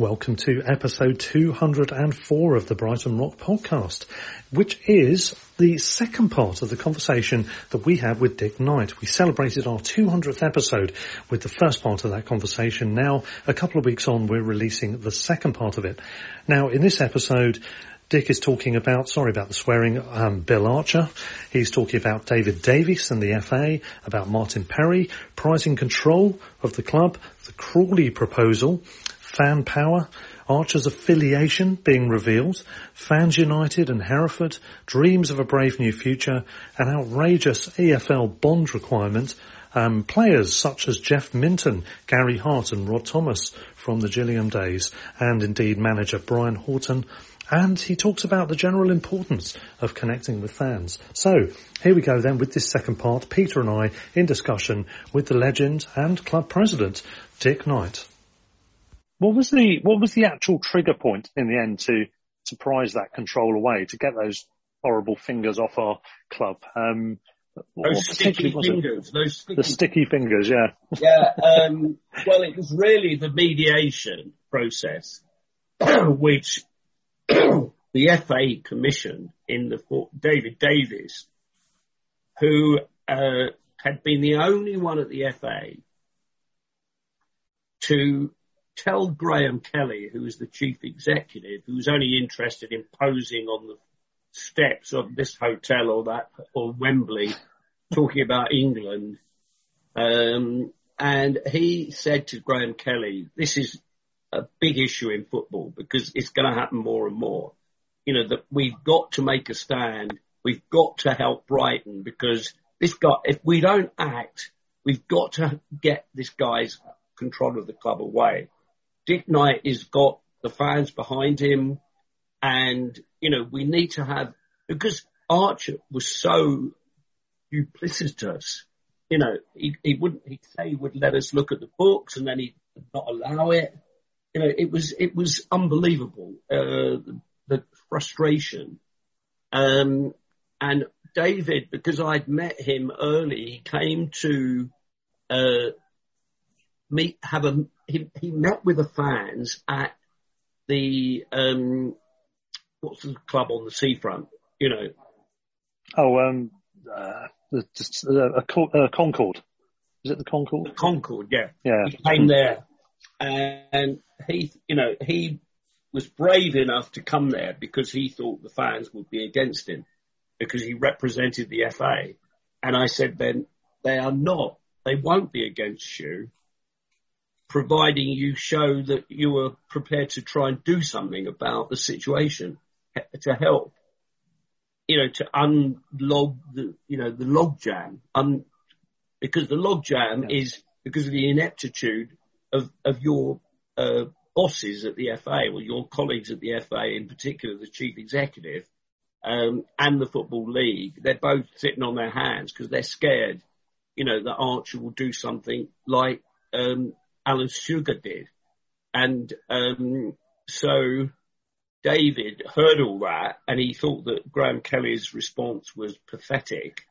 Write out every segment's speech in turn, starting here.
Welcome to episode 204 of the Brighton Rock podcast, which is the second part of the conversation that we had with Dick Knight. We celebrated our 200th episode with the first part of that conversation. Now, a couple of weeks on, we're releasing the second part of it. Now, in this episode, Dick is talking about, sorry about the swearing, um, Bill Archer. He's talking about David Davies and the FA, about Martin Perry, prizing control of the club, the Crawley proposal, fan power, Archer's affiliation being revealed, Fans United and Hereford, dreams of a brave new future, an outrageous EFL bond requirement, um, players such as Jeff Minton, Gary Hart and Rod Thomas from the Gillingham days, and indeed manager Brian Horton, and he talks about the general importance of connecting with fans. So, here we go then with this second part, Peter and I in discussion with the legend and club president, Dick Knight. What was the what was the actual trigger point in the end to to prize that control away to get those horrible fingers off our club? Um, those sticky fingers, those sticky the sticky fingers, yeah. Yeah. Um, well, it was really the mediation process, which the FA commissioned in the David Davies, who uh, had been the only one at the FA to tell Graham Kelly, who is the chief executive, who's only interested in posing on the steps of this hotel or that or Wembley, talking about England. Um, and he said to Graham Kelly, "This is a big issue in football because it's going to happen more and more. You know that we've got to make a stand. We've got to help Brighton because this guy, if we don't act, we've got to get this guy's control of the club away." Dick Knight has got the fans behind him, and you know we need to have because Archer was so duplicitous. You know, he, he wouldn't. He'd say he would let us look at the books, and then he'd not allow it. You know, it was it was unbelievable. Uh, the, the frustration, um, and David, because I'd met him early, he came to uh, meet have a he, he met with the fans at the um, what's the club on the seafront? You know. Oh, um, uh, the, just, uh, uh, Concorde. Is it the Concorde? The Concorde, yeah. Yeah. He came there, and he, you know, he was brave enough to come there because he thought the fans would be against him because he represented the FA. And I said, then they are not. They won't be against you providing you show that you are prepared to try and do something about the situation to help, you know, to unlog the, you know, the logjam. Um, because the logjam yeah. is because of the ineptitude of, of your, uh, bosses at the FA or your colleagues at the FA, in particular the chief executive, um, and the football league. They're both sitting on their hands because they're scared, you know, that Archer will do something like, um, Alan Sugar did. And um, so David heard all that and he thought that Graham Kelly's response was pathetic.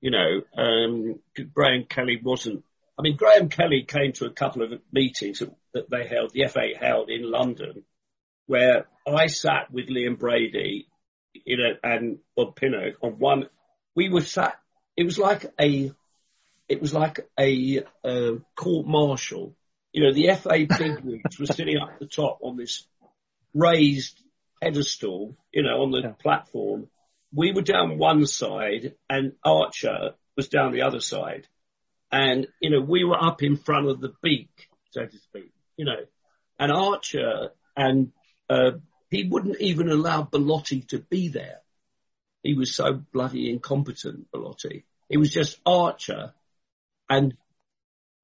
You know, um, Graham Kelly wasn't, I mean, Graham Kelly came to a couple of meetings that they held, the FA held in London, where I sat with Liam Brady, you know, and Bob Pinnock on one, we were sat, it was like a, it was like a uh, court martial. You know, the FA bigwigs were sitting up at the top on this raised pedestal, you know, on the yeah. platform. We were down one side and Archer was down the other side. And, you know, we were up in front of the beak, so to speak, you know, and Archer and, uh, he wouldn't even allow Bellotti to be there. He was so bloody incompetent, Bellotti. It was just Archer and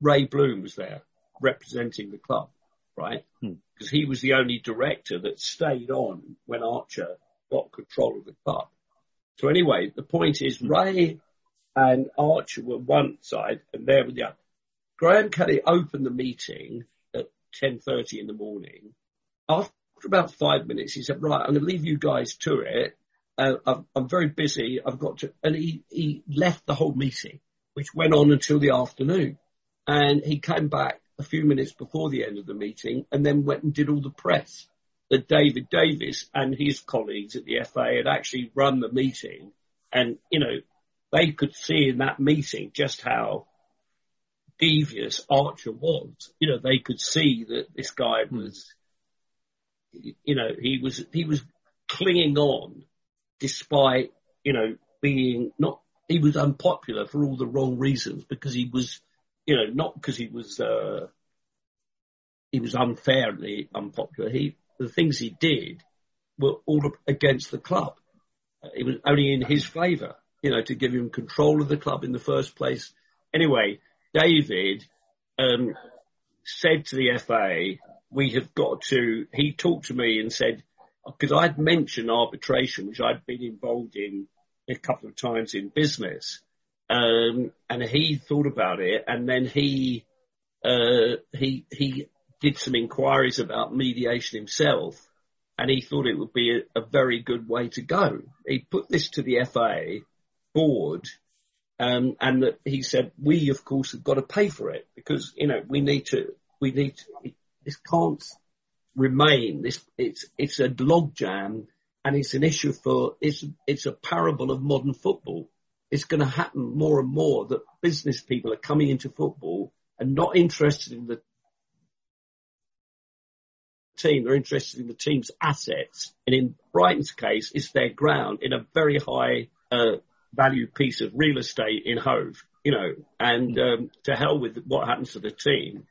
Ray Bloom was there representing the club, right? Hmm because he was the only director that stayed on when Archer got control of the club. So anyway, the point is Ray and Archer were one side and there were the other. Graham Kelly opened the meeting at 10.30 in the morning. After about five minutes, he said, right, I'm going to leave you guys to it. Uh, I'm, I'm, very busy. I've got to, and he, he left the whole meeting, which went on until the afternoon. And he came back a few minutes before the end of the meeting and then went and did all the press that David Davies and his colleagues at the FA had actually run the meeting. And, you know, they could see in that meeting just how devious Archer was. You know, they could see that this guy hmm. was, you know, he was, he was clinging on despite, you know, being not, he was unpopular for all the wrong reasons because he was you know, not because he was uh, he was unfairly unpopular. He the things he did were all against the club. It was only in his favour, you know, to give him control of the club in the first place. Anyway, David um, said to the FA, "We have got to." He talked to me and said, because I'd mentioned arbitration, which I'd been involved in a couple of times in business, um, and he thought about it, and then he uh, he he did some inquiries about mediation himself, and he thought it would be a, a very good way to go. He put this to the FA board, um, and that he said we, of course, have got to pay for it because you know we need to we need to, this can't remain this it's it's a logjam and it's an issue for it's it's a parable of modern football it's going to happen more and more that business people are coming into football and not interested in the team. They're interested in the team's assets. And in Brighton's case, it's their ground in a very high uh, value piece of real estate in Hove, you know, and um, to hell with what happens to the team.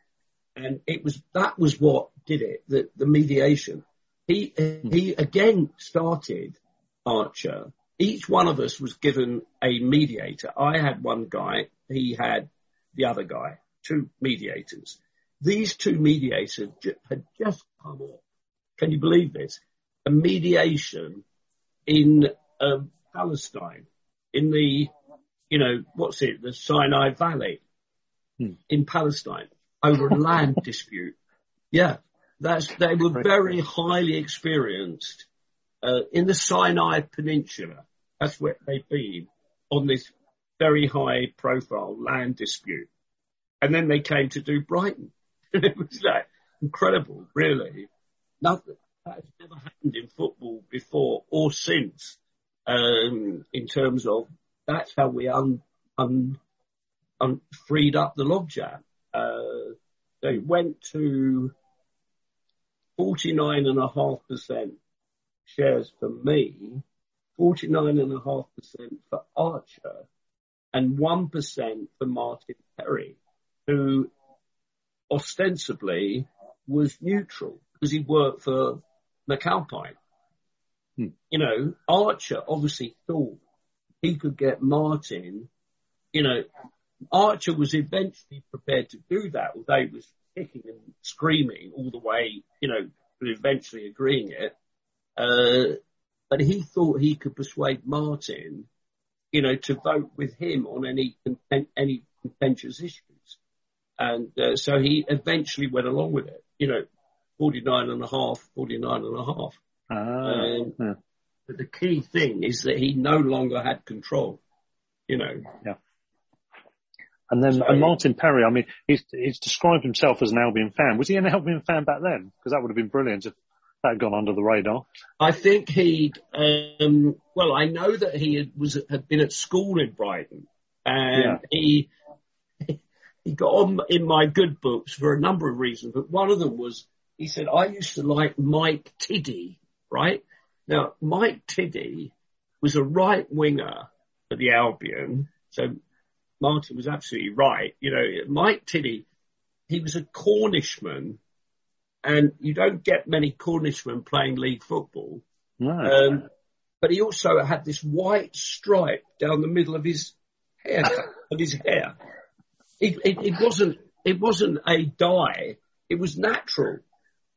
And it was that was what did it, the, the mediation. He he again started Archer each one of us was given a mediator. I had one guy, he had the other guy, two mediators. These two mediators had just come off. Can you believe this? A mediation in um, Palestine, in the, you know, what's it, the Sinai Valley hmm. in Palestine over a land dispute. Yeah, that's, they were very highly experienced uh, in the Sinai Peninsula. That's where they've been on this very high profile land dispute. And then they came to do Brighton. And it was like incredible, really. Nothing that has never happened in football before or since. Um, in terms of that's how we un, un, un freed up the logjam. Uh, they went to 49.5% shares for me, 49.5% for Archer, and 1% for Martin Perry, who ostensibly was neutral because he worked for McAlpine. Hmm. You know, Archer obviously thought he could get Martin, you know, Archer was eventually prepared to do that, although he was kicking and screaming all the way, you know, eventually agreeing it. Uh, but he thought he could persuade Martin, you know, to vote with him on any any contentious issues. And uh, so he eventually went along with it, you know, 49 and a half, 49 and a half. Ah, Um, yeah. But the key thing is that he no longer had control, you know. Yeah. And then So- and Martin Perry, I mean, he's, he's described himself as an Albion fan. Was he an Albion fan back then? Because that would have been brilliant if that had gone under the radar. I think he, um, well, I know that he had, was had been at school in Brighton, and he he got on in my good books for a number of reasons. But one of them was he said I used to like Mike Tiddy, right? Now Mike Tiddy was a right winger for the Albion, so Martin was absolutely right. You know, Mike Tiddy, he was a Cornishman, and you don't get many Cornishmen playing league football. No. Um, but he also had this white stripe down the middle of his hair, of his hair. It, it, it wasn't, it wasn't a dye. It was natural.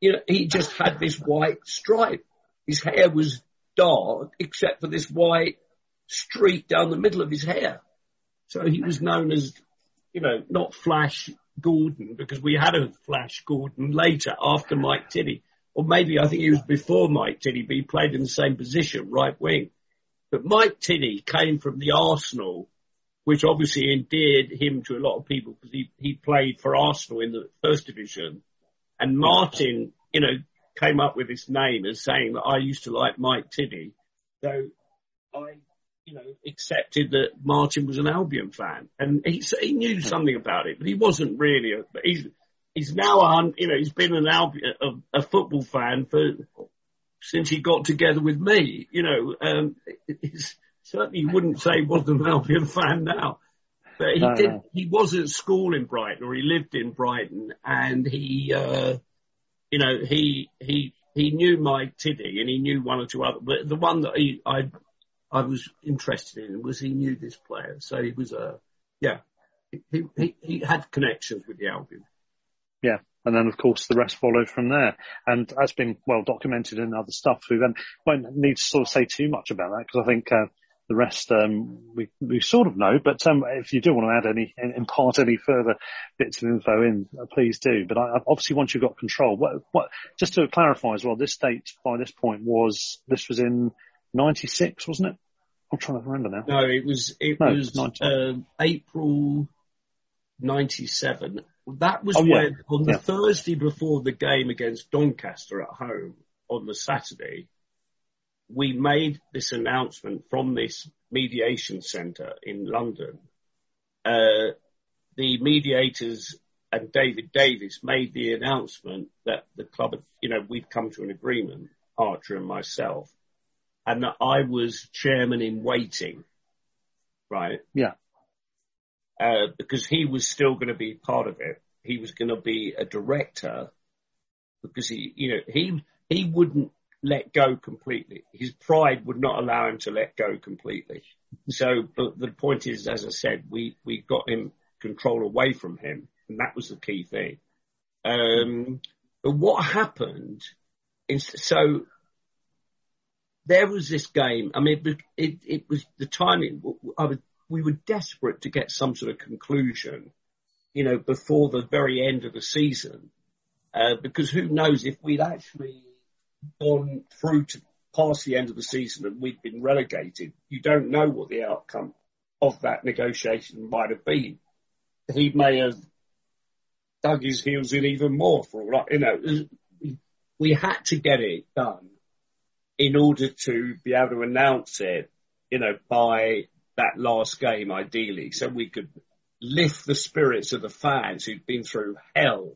You know, he just had this white stripe. His hair was dark except for this white streak down the middle of his hair. So he was known as, you know, not Flash Gordon because we had a Flash Gordon later after Mike Tiddy. Or maybe I think he was before Mike Tiddy, but he played in the same position, right wing. But Mike Tiddy came from the Arsenal, which obviously endeared him to a lot of people because he, he played for Arsenal in the first division. And Martin, you know, came up with this name as saying that I used to like Mike Tiddy. So I, you know, accepted that Martin was an Albion fan and he, he knew something about it, but he wasn't really a, but he's, he's now, a, you know, he's been an Albion, a, a football fan for, since he got together with me, you know, um, certainly wouldn't say he wasn't an Albion fan now. But he No, did, no. he was at school in Brighton or he lived in Brighton and he, uh, you know, he, he, he knew Mike Tiddy and he knew one or two other, but the one that he, I, I was interested in was he knew this player. So he was a, yeah, he, he, he had connections with the Albion. Yeah. And then, of course, the rest followed from there. And that's been well documented in other stuff. We then won't need to sort of say too much about that because I think uh, the rest um, we, we sort of know. But um, if you do want to add any, impart any further bits of info in, uh, please do. But I- obviously, once you've got control, what, what, just to clarify as well, this date by this point was, this was in 96, wasn't it? I'm trying to remember now. No, it was, it No, was, 90. um April 97. That was Oh, yeah. when, on the Yeah. Thursday before the game against Doncaster at home, on the Saturday, we made this announcement from this mediation centre in London. Uh, the mediators and David Davies made the announcement that the club, had, you know, we'd come to an agreement, Archer and myself, and that I was chairman in waiting, right? Yeah. uh, because he was still going to be part of it. He was going to be a director because he, you know, he he wouldn't let go completely. His pride would not allow him to let go completely. So, but the point is, as I said, we we got him control away from him, and that was the key thing. Um, but what happened is so there was this game. I mean, it, it, was the timing. I was, we were desperate to get some sort of conclusion, you know, before the very end of the season, uh, because who knows if we'd actually gone through to past the end of the season and we'd been relegated, you don't know what the outcome of that negotiation might have been. He may have dug his heels in even more for all you know. We had to get it done in order to be able to announce it, you know, by that last game, ideally, so we could lift the spirits of the fans who'd been through hell,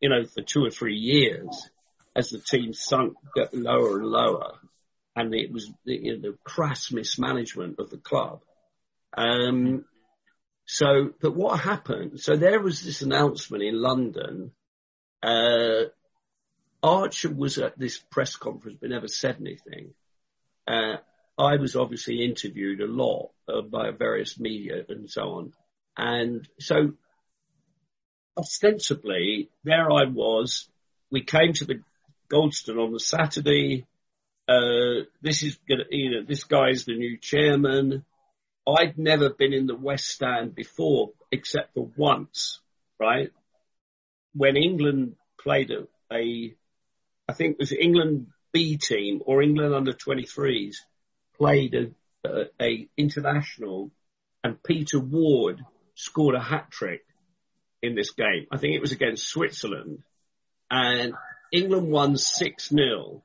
you know, for two or three years as the team sunk lower and lower. And it was the, you know, the crass mismanagement of the club. Um, so, but what happened? So there was this announcement in London. Uh, Archer was at this press conference but never said anything. Uh, I was obviously interviewed a lot uh, by various media and so on. And so ostensibly there I was. We came to the Goldstone on the Saturday. Uh, this is gonna, you know, this guy's the new chairman. I'd never been in the West Stand before except for once, right? when England played a, a I think it was England B team or England under 23s played a, a, a international and Peter Ward scored a hat trick in this game. I think it was against Switzerland and England won 6-0.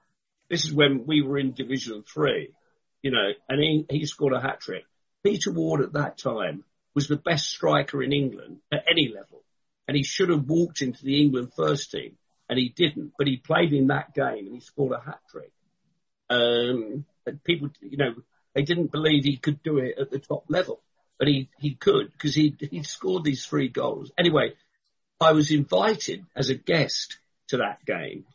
This is when we were in Division 3, you know, and he, he scored a hat trick. Peter Ward at that time was the best striker in England at any level. And he should have walked into the England first team and he didn't, but he played in that game and he scored a hat trick. Um, and people, you know, they didn't believe he could do it at the top level, but he, he could because he, he scored these three goals. Anyway, I was invited as a guest to that game.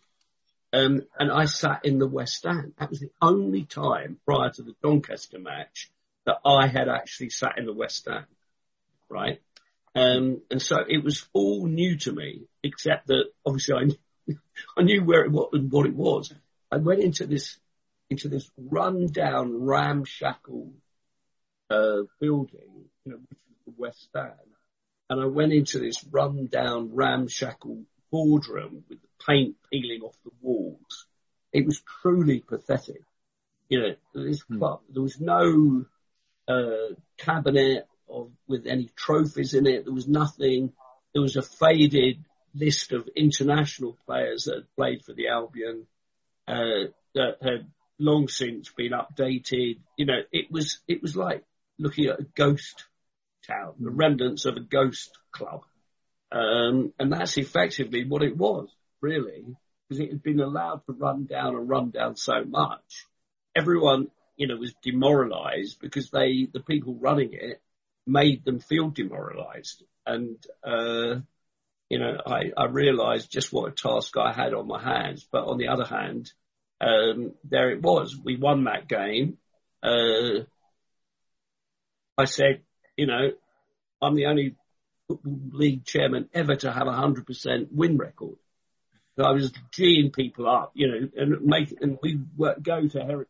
Um, and I sat in the West Stand. That was the only time prior to the Doncaster match that I had actually sat in the West Stand, right? Um, and so it was all new to me, except that obviously I, I knew where it was and what it was. I went into this, into this rundown, ramshackle, uh, building, you know, which was the West Stand. And I went into this rundown, ramshackle boardroom with the paint peeling off the walls. It was truly pathetic. You know, this hmm. club, there was no, uh, cabinet of, with any trophies in it. There was nothing. There was a faded list of international players that had played for the Albion, uh, that had long since been updated. You know, it was, it was like looking at a ghost town, the remnants of a ghost club. Um, and that's effectively what it was, really, because it had been allowed to run down and run down so much. Everyone, you know, was demoralized because they, the people running it made them feel demoralized. And, uh, you know, I, I realized just what a task I had on my hands. But on the other hand, um, there it was. We won that game. Uh, I said, you know, I'm the only league chairman ever to have a hundred percent win record. So I was geeing people up, you know, and make, and we go to Hereford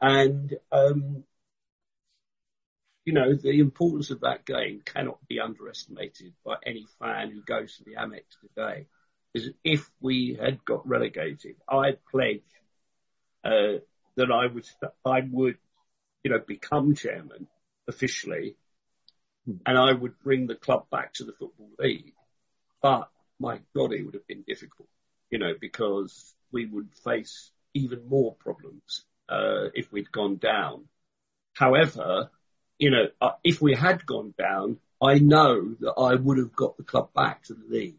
and, um, you know, the importance of that game cannot be underestimated by any fan who goes to the Amex today. Is if we had got relegated, I pledge uh, that I would, I would, you know, become chairman officially, and I would bring the club back to the football league. But my God, it would have been difficult, you know, because we would face even more problems uh, if we'd gone down. However, you know, uh, if we had gone down, I know that I would have got the club back to the league,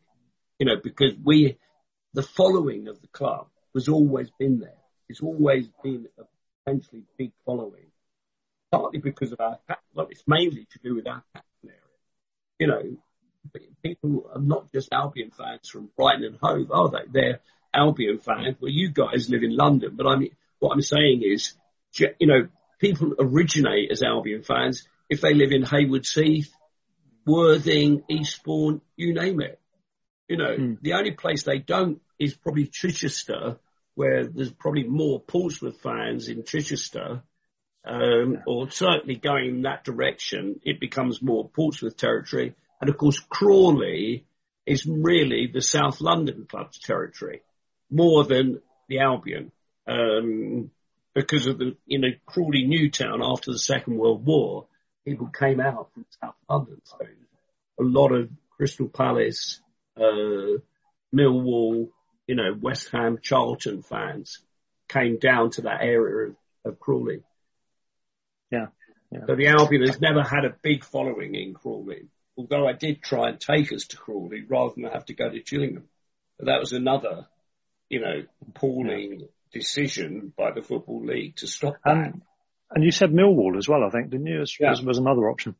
you know, because we, the following of the club has always been there. It's always been a potentially big following, partly because of our, well, it's mainly to do with our catchment area. You know, people are not just Albion fans from Brighton and Hove, are they? They're Albion fans. Well, you guys live in London, but I mean, what I'm saying is, you know, people originate as Albion fans if they live in Haywards Heath, Worthing, Eastbourne, you name it. You know, mm. the only place they don't is probably Chichester, where there's probably more Portsmouth fans in Chichester, um, yeah. or certainly going in that direction, it becomes more Portsmouth territory. And of course, Crawley is really the South London club's territory, more than the Albion. Um, because of the, you know, Crawley Newtown after the Second World War, people came out from South London. So a lot of Crystal Palace, uh, Millwall, you know, West Ham, Charlton fans came down to that area of, of Crawley. Yeah. yeah. So the Albion has never had a big following in Crawley, although I did try and take us to Crawley rather than have to go to Gillingham. But that was another, you know, appalling decision by the Football League to stop that. And, and you said Millwall as well, I think, didn't you? As, yeah. was another option.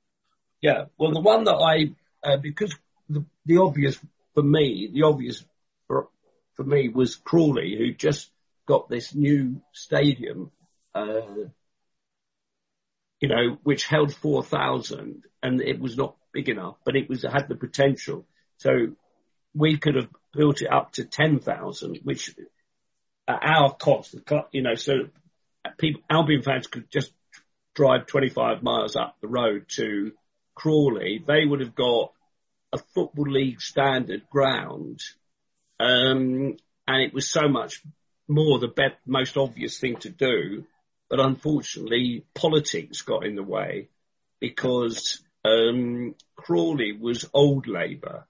Yeah. Well, the one that I, uh, because the, the obvious for me, the obvious for, for me was Crawley, who just got this new stadium, uh, you know, which held 4,000 and it was not big enough, but it was, had the potential. So we could have built it up to 10,000, which at our cost, you know, so people, Albion fans could just drive 25 miles up the road to Crawley. They would have got a football league standard ground, um, and it was so much more the be- most obvious thing to do. But unfortunately, politics got in the way because um, Crawley was old Labour,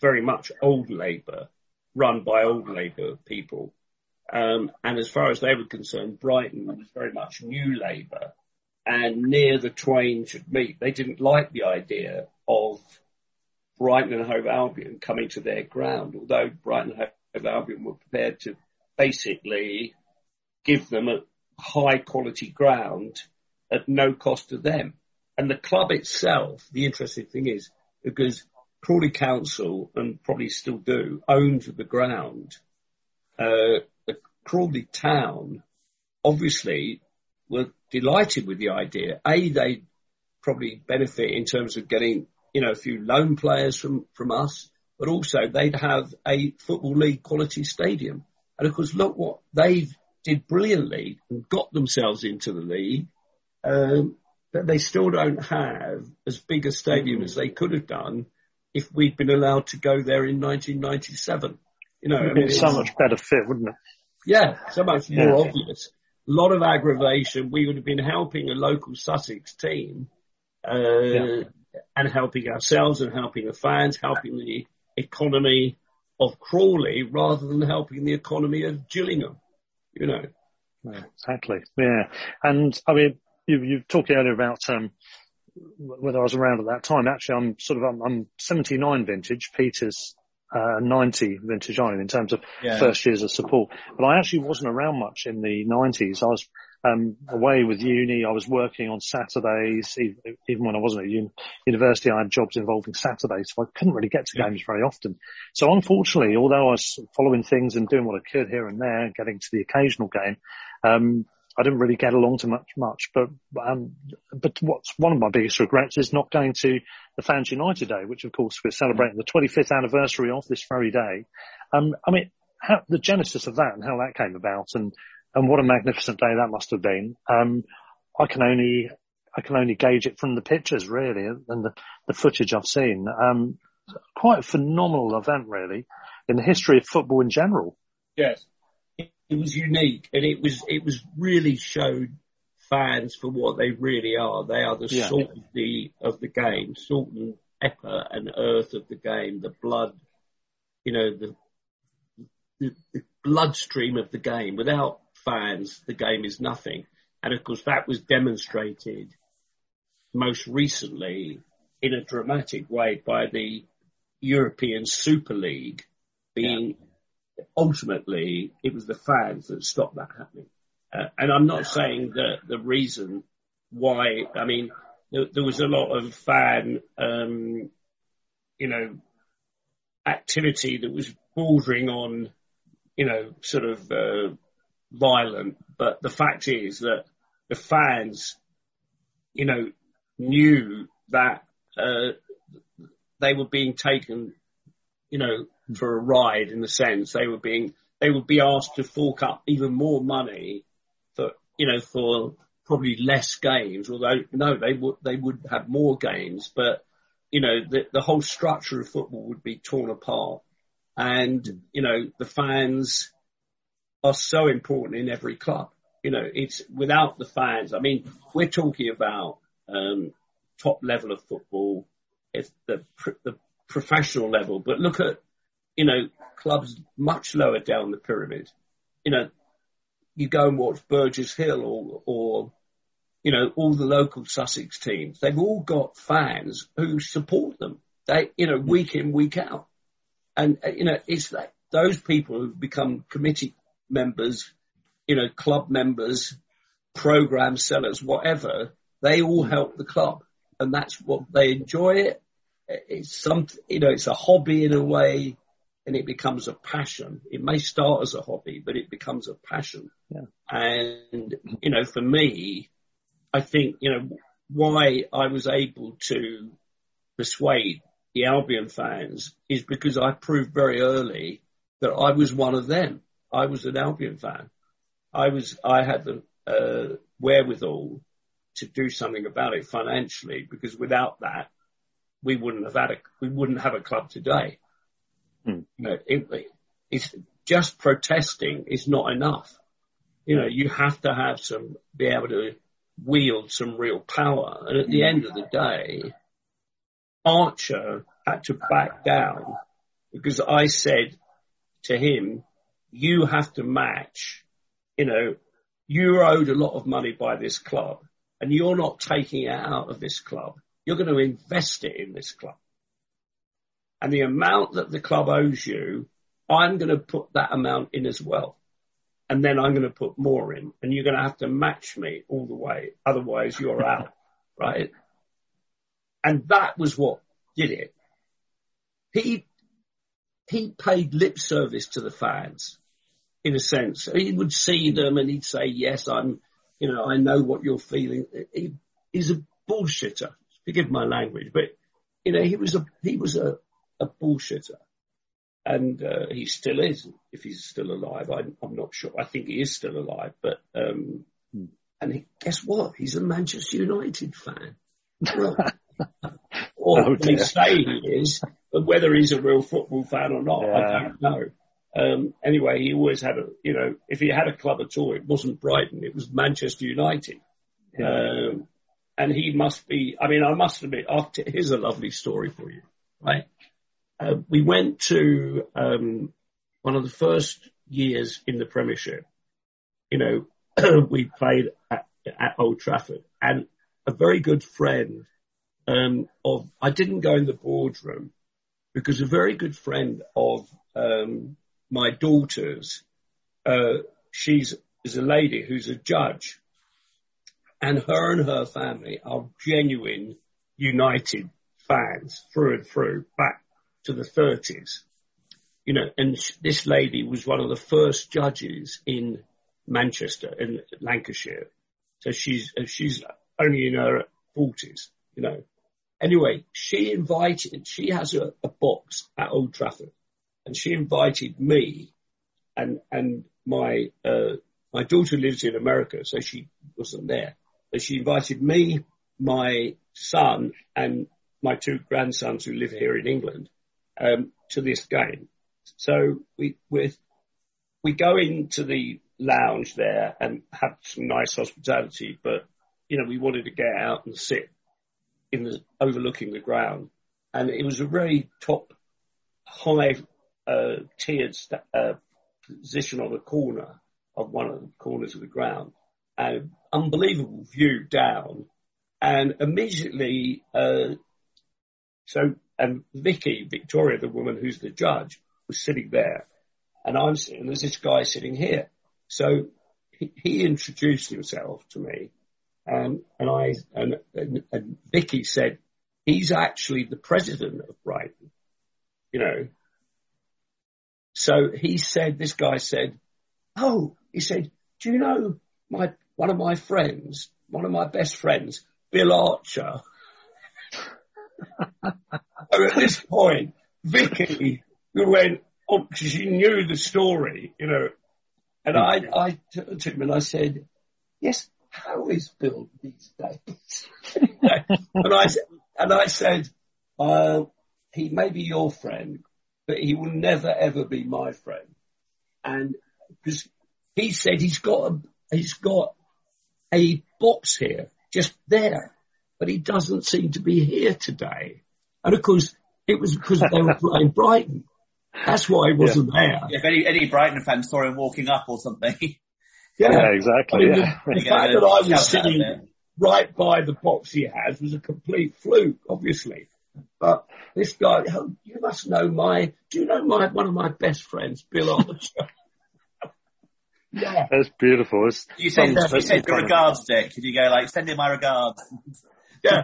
very much old Labour, run by old Labour people. Um, and as far as they were concerned, Brighton was very much new Labour and near the twain should meet. They didn't like the idea of Brighton and Hove Albion coming to their ground, although Brighton and Hove Albion were prepared to basically give them a high quality ground at no cost to them. And the club itself, the interesting thing is, because Crawley Council, and probably still do, owned the ground, uh, Crawley town obviously were delighted with the idea. A, they probably benefit in terms of getting, you know, a few loan players from, from us, but also they'd have a football league quality stadium. And of course, look what they did brilliantly and got themselves into the league. Um, but they still don't have as big a stadium as they could have done if we'd been allowed to go there in 1997. You know, I mean, it's so much better fit, wouldn't it? Yeah, so much more yeah. obvious. A lot of aggravation. We would have been helping a local Sussex team, uh, yeah. and helping ourselves and helping the fans, helping the economy of Crawley rather than helping the economy of Gillingham, you know. Yeah, exactly. Yeah. And I mean, you, you talked earlier about, um, whether I was around at that time. Actually, I'm sort of, I'm, I'm 79 vintage. Peter's, uh, 90 vintage iron in terms of yeah. first years of support. But I actually wasn't around much in the 90s. I was um, away with uni. I was working on Saturdays. Even when I wasn't at uni- university, I had jobs involving Saturdays, so I couldn't really get to yeah. games very often. So unfortunately, although I was following things and doing what I could here and there, getting to the occasional game, um, I didn't really get along to much, much, but, um, but what's one of my biggest regrets is not going to the Fans United Day, which of course we're celebrating the 25th anniversary of this very day. Um, I mean, how, the genesis of that and how that came about and, and what a magnificent day that must have been. Um, I can only, I can only gauge it from the pictures really and the, the footage I've seen. Um, quite a phenomenal event really in the history of football in general. Yes it was unique and it was it was really showed fans for what they really are. They are the yeah. salt of the of the game, salt and pepper and earth of the game, the blood, you know, the the, the bloodstream of the game. Without fans, the game is nothing. And of course, that was demonstrated most recently in a dramatic way by the European Super League being yeah ultimately it was the fans that stopped that happening. Uh, and I'm not saying that the reason why, I mean, there, there was a lot of fan, um, you know, activity that was bordering on, you know, sort of, uh, violent. But the fact is that the fans, you know, knew that, uh, they were being taken, you know, for a ride in the sense they were being they would be asked to fork up even more money for you know for probably less games. Although no, they would they would have more games, but you know the the whole structure of football would be torn apart, and you know the fans are so important in every club. You know, it's without the fans. I mean, we're talking about um, top level of football, it's the the professional level, but look at you know, clubs much lower down the pyramid. You know, you go and watch Burgess Hill or, or, you know, all the local Sussex teams. They've all got fans who support them. They, you know, week in, week out. And, uh, you know, it's those people who become committee members, you know, club members, program sellers, whatever, they all help the club. And that's what they enjoy it. It's some, you know, it's a hobby in a way and it becomes a passion. It may start as a hobby, but it becomes a passion. Yeah. And, you know, for me, I think, you know, why I was able to persuade the Albion fans is because I proved very early that I was one of them. I was an Albion fan. I was, I had the uh, wherewithal to do something about it financially because without that, we wouldn't have had a, we wouldn't have a club today. Know, it, it's just protesting is not enough. You know, you have to have some, be able to wield some real power. And at the mm. end of the day, Archer had to back down because I said to him, you have to match, you know, you're owed a lot of money by this club and you're not taking it out of this club. You're going to invest it in this club. And the amount that the club owes you, I'm going to put that amount in as well. And then I'm going to put more in and you're going to have to match me all the way. Otherwise you're out, right? And that was what did it. He, he paid lip service to the fans in a sense. He would see them and he'd say, yes, I'm, you know, I know what you're feeling. He, he's a bullshitter. Forgive my language, but you know, he was a, he was a, a bullshitter and, uh, he still is if he's still alive. I, I'm not sure. I think he is still alive, but, um, Hmm. and he, guess what? He's a Manchester United fan. Well, or Oh, they say he is, but whether he's a real football fan or not, I don't know. Um, anyway, he always had a, you know, if he had a club at all, it wasn't Brighton, it was Manchester United. Um, and he must be, I mean, I must admit, after, here's a lovely story for you, right? Uh, we went to, um, one of the first years in the Premiership. You know, we played at, at Old Trafford and a very good friend, um, of, I didn't go in the boardroom because a very good friend of, um, my daughter's, uh, she's, is a lady who's a judge and her and her family are genuine United fans through and through back to the thirties. You know, and this lady was one of the first judges in Manchester in Lancashire. So she's, she's only in her forties, you know. Anyway, she invited, she has a, a box at Old Trafford and she invited me and, and my, uh, my daughter lives in America, so she wasn't there. But she invited me, my son, and my two grandsons who live here in England, um, to this game. So we, we, we go into the lounge there and have some nice hospitality, but, you know, we wanted to get out and sit in the, overlooking the ground. And it was a very top, high, uh, tiered, sta- uh, position on a corner of one of the corners of the ground. And unbelievable view down. And immediately, uh, so, and Vicky, Victoria, the woman who's the judge, was sitting there. And I'm sitting, there's this guy sitting here. So he, he introduced himself to me. And, and I, and, and, and Vicky said, he's actually the president of Brighton, you know. So he said, this guy said, oh, he said, do you know my, one of my friends, one of my best friends, Bill Archer? at this point, Vicky, who went, oh, she knew the story, you know, and I, I turned to him and I said, yes, how is Bill these days? and I, and I said, uh, he may be your friend, but he will never ever be my friend. And because he said he's got a, he's got a box here, just there, but he doesn't seem to be here today. And of course, it was because they were playing Brighton. That's why he wasn't there. If any, any Brighton fans saw him walking up or something, Yeah, I exactly. mean, Yeah. the, the fact that I was sitting right by the box he has was a complete fluke, obviously. But this guy, oh, you must know my, do you know my, one of my best friends, Bill Archer? yeah. That's beautiful. It's, you send, that's- you send your regards, Dick. Did you go like, send him my regards? Yeah.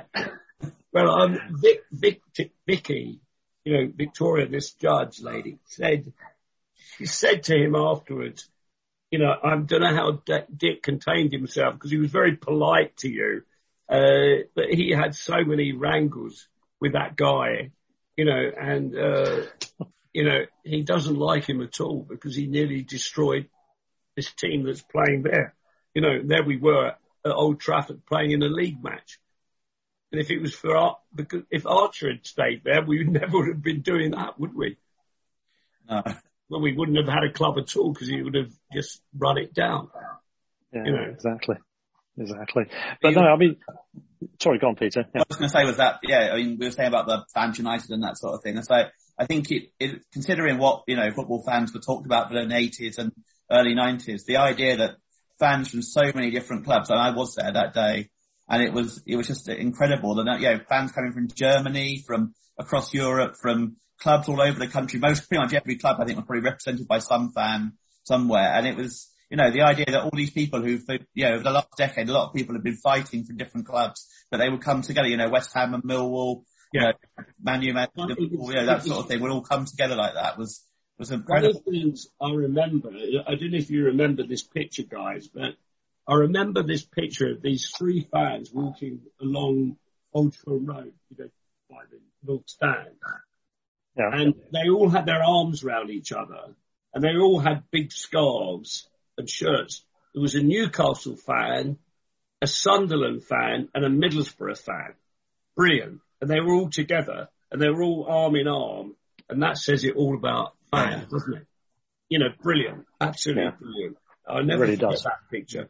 Well, um, Vic, Vic, Vicky, you know, Victoria, this judge lady said, she said to him afterwards, you know, I don't know how D- Dick contained himself because he was very polite to you, uh, but he had so many wrangles with that guy, you know, and, uh, you know, he doesn't like him at all because he nearly destroyed this team that's playing there. You know, there we were at Old Trafford playing in a league match. And if it was for Ar- because if Archer had stayed there, we would never would have been doing that, would we? No. Well, we wouldn't have had a club at all because he would have just run it down. Yeah, You know. exactly. Exactly. But no, I mean, sorry, go on, Peter. Yeah. What I was going to say was that, yeah, I mean, we were saying about the fans united and that sort of thing. It's like, I think it, it, considering what, you know, football fans were talked about in the 80s and early 90s, the idea that fans from so many different clubs, and I was there that day, and it was, it was just incredible that, you know, fans coming from Germany, from across Europe, from clubs all over the country, most, pretty much every club I think was probably represented by some fan somewhere, and it was, you know, the idea that all these people who, you know, over the last decade, a lot of people have been fighting for different clubs, but they would come together, you know, West Ham and Millwall, you know, Man U, Liverpool, you know, that sort of thing would all come together like that was, was One incredible. of the things I remember, I don't know if you remember this picture, guys, but I remember this picture of these three fans walking along Old Shore Road, you know, by the Milk Stand. Yeah. And they all had their arms round each other and they all had big scarves and shirts. There was a Newcastle fan, a Sunderland fan and a Middlesbrough fan. Brilliant. And they were all together and they were all arm in arm. And that says it all about fans, doesn't it? You know, brilliant. Absolutely Yeah. brilliant. I never really forget does. that picture.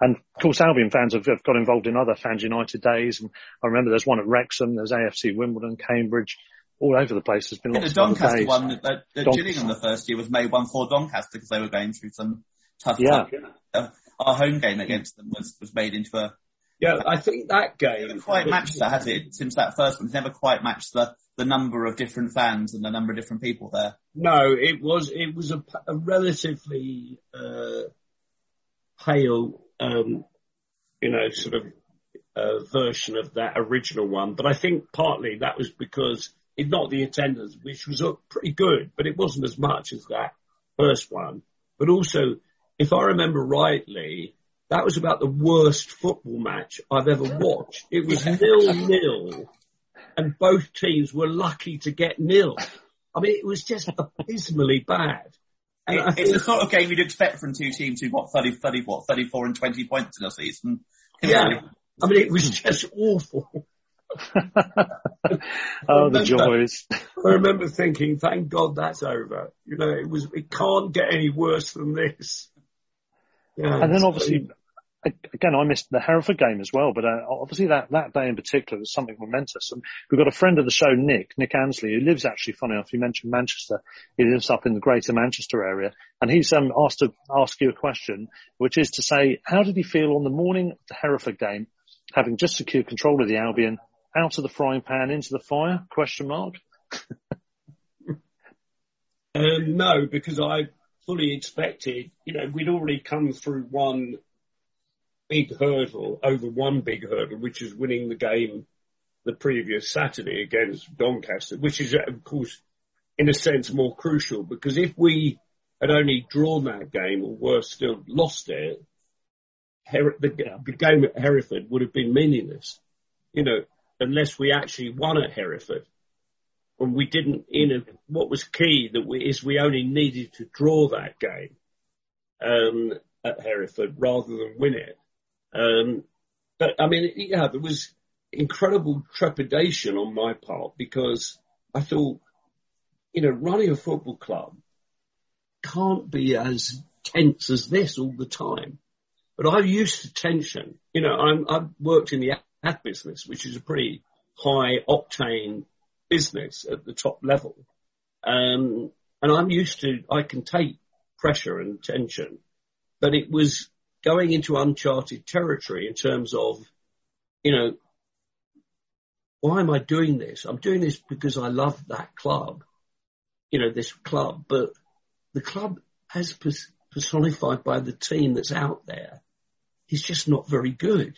And of course, Albion fans have, have got involved in other Fans United days. And I remember there's one at Wrexham, there's AFC Wimbledon, Cambridge, all over the place. There's been lots the of Doncaster days. one that, that, that Don- Gillingham the first year was made one for Doncaster because they were going through some tough Yeah. time. Uh, our home game against them was, was made into a, Yeah, I think that game never quite matched that, has it? Since that first one, it's never quite matched the, the number of different fans and the number of different people there. No, it was it was a, a relatively uh, pale, um, you know, sort of uh, version of that original one. But I think partly that was because it not the attendance, which was uh, pretty good, but it wasn't as much as that first one. But also, if I remember rightly, that was about the worst football match I've ever watched. It was nil nil, and both teams were lucky to get nil. I mean, it was just abysmally bad. And I It, it's the sort of game you'd expect from two teams who've got 30, 30, what, 34 and 20 points in a season. yeah, I mean, it was just awful. oh, the joys. I remember thinking, thank God that's over. You know, it was, it can't get any worse than this. Yeah, And then obviously, a- again, I missed the Hereford game as well, but uh, obviously that, that day in particular was something momentous. And we've got a friend of the show, Nick, Nick Ansley, who lives actually, funny enough, you mentioned Manchester. He lives up in the greater Manchester area. And he's um, asked to ask you a question, which is to say, how did he feel on the morning of the Hereford game, having just secured control of the Albion, out of the frying pan into the fire? Question mark. Um, no, because I fully expected, you know, we'd already come through one big hurdle, over one big hurdle, which is winning the game the previous Saturday against Doncaster, which is, of course, in a sense more crucial because if we had only drawn that game or worse still lost it, Her- the, the game at Hereford would have been meaningless, you know, unless we actually won at Hereford. And we didn't, you know, what was key that we, is we only needed to draw that game, um, at Hereford rather than win it. Um, but I mean, yeah, there was incredible trepidation on my part because I thought, you know, running a football club can't be as tense as this all the time. But I'm used to tension. You know, I'm, I've worked in the ad business, which is a pretty high octane business at the top level. Um, and I'm used to, I can take pressure and tension, but it was going into uncharted territory in terms of, you know, why am I doing this? I'm doing this because I love that club, you know, this club, but the club as personified by the team that's out there is just not very good.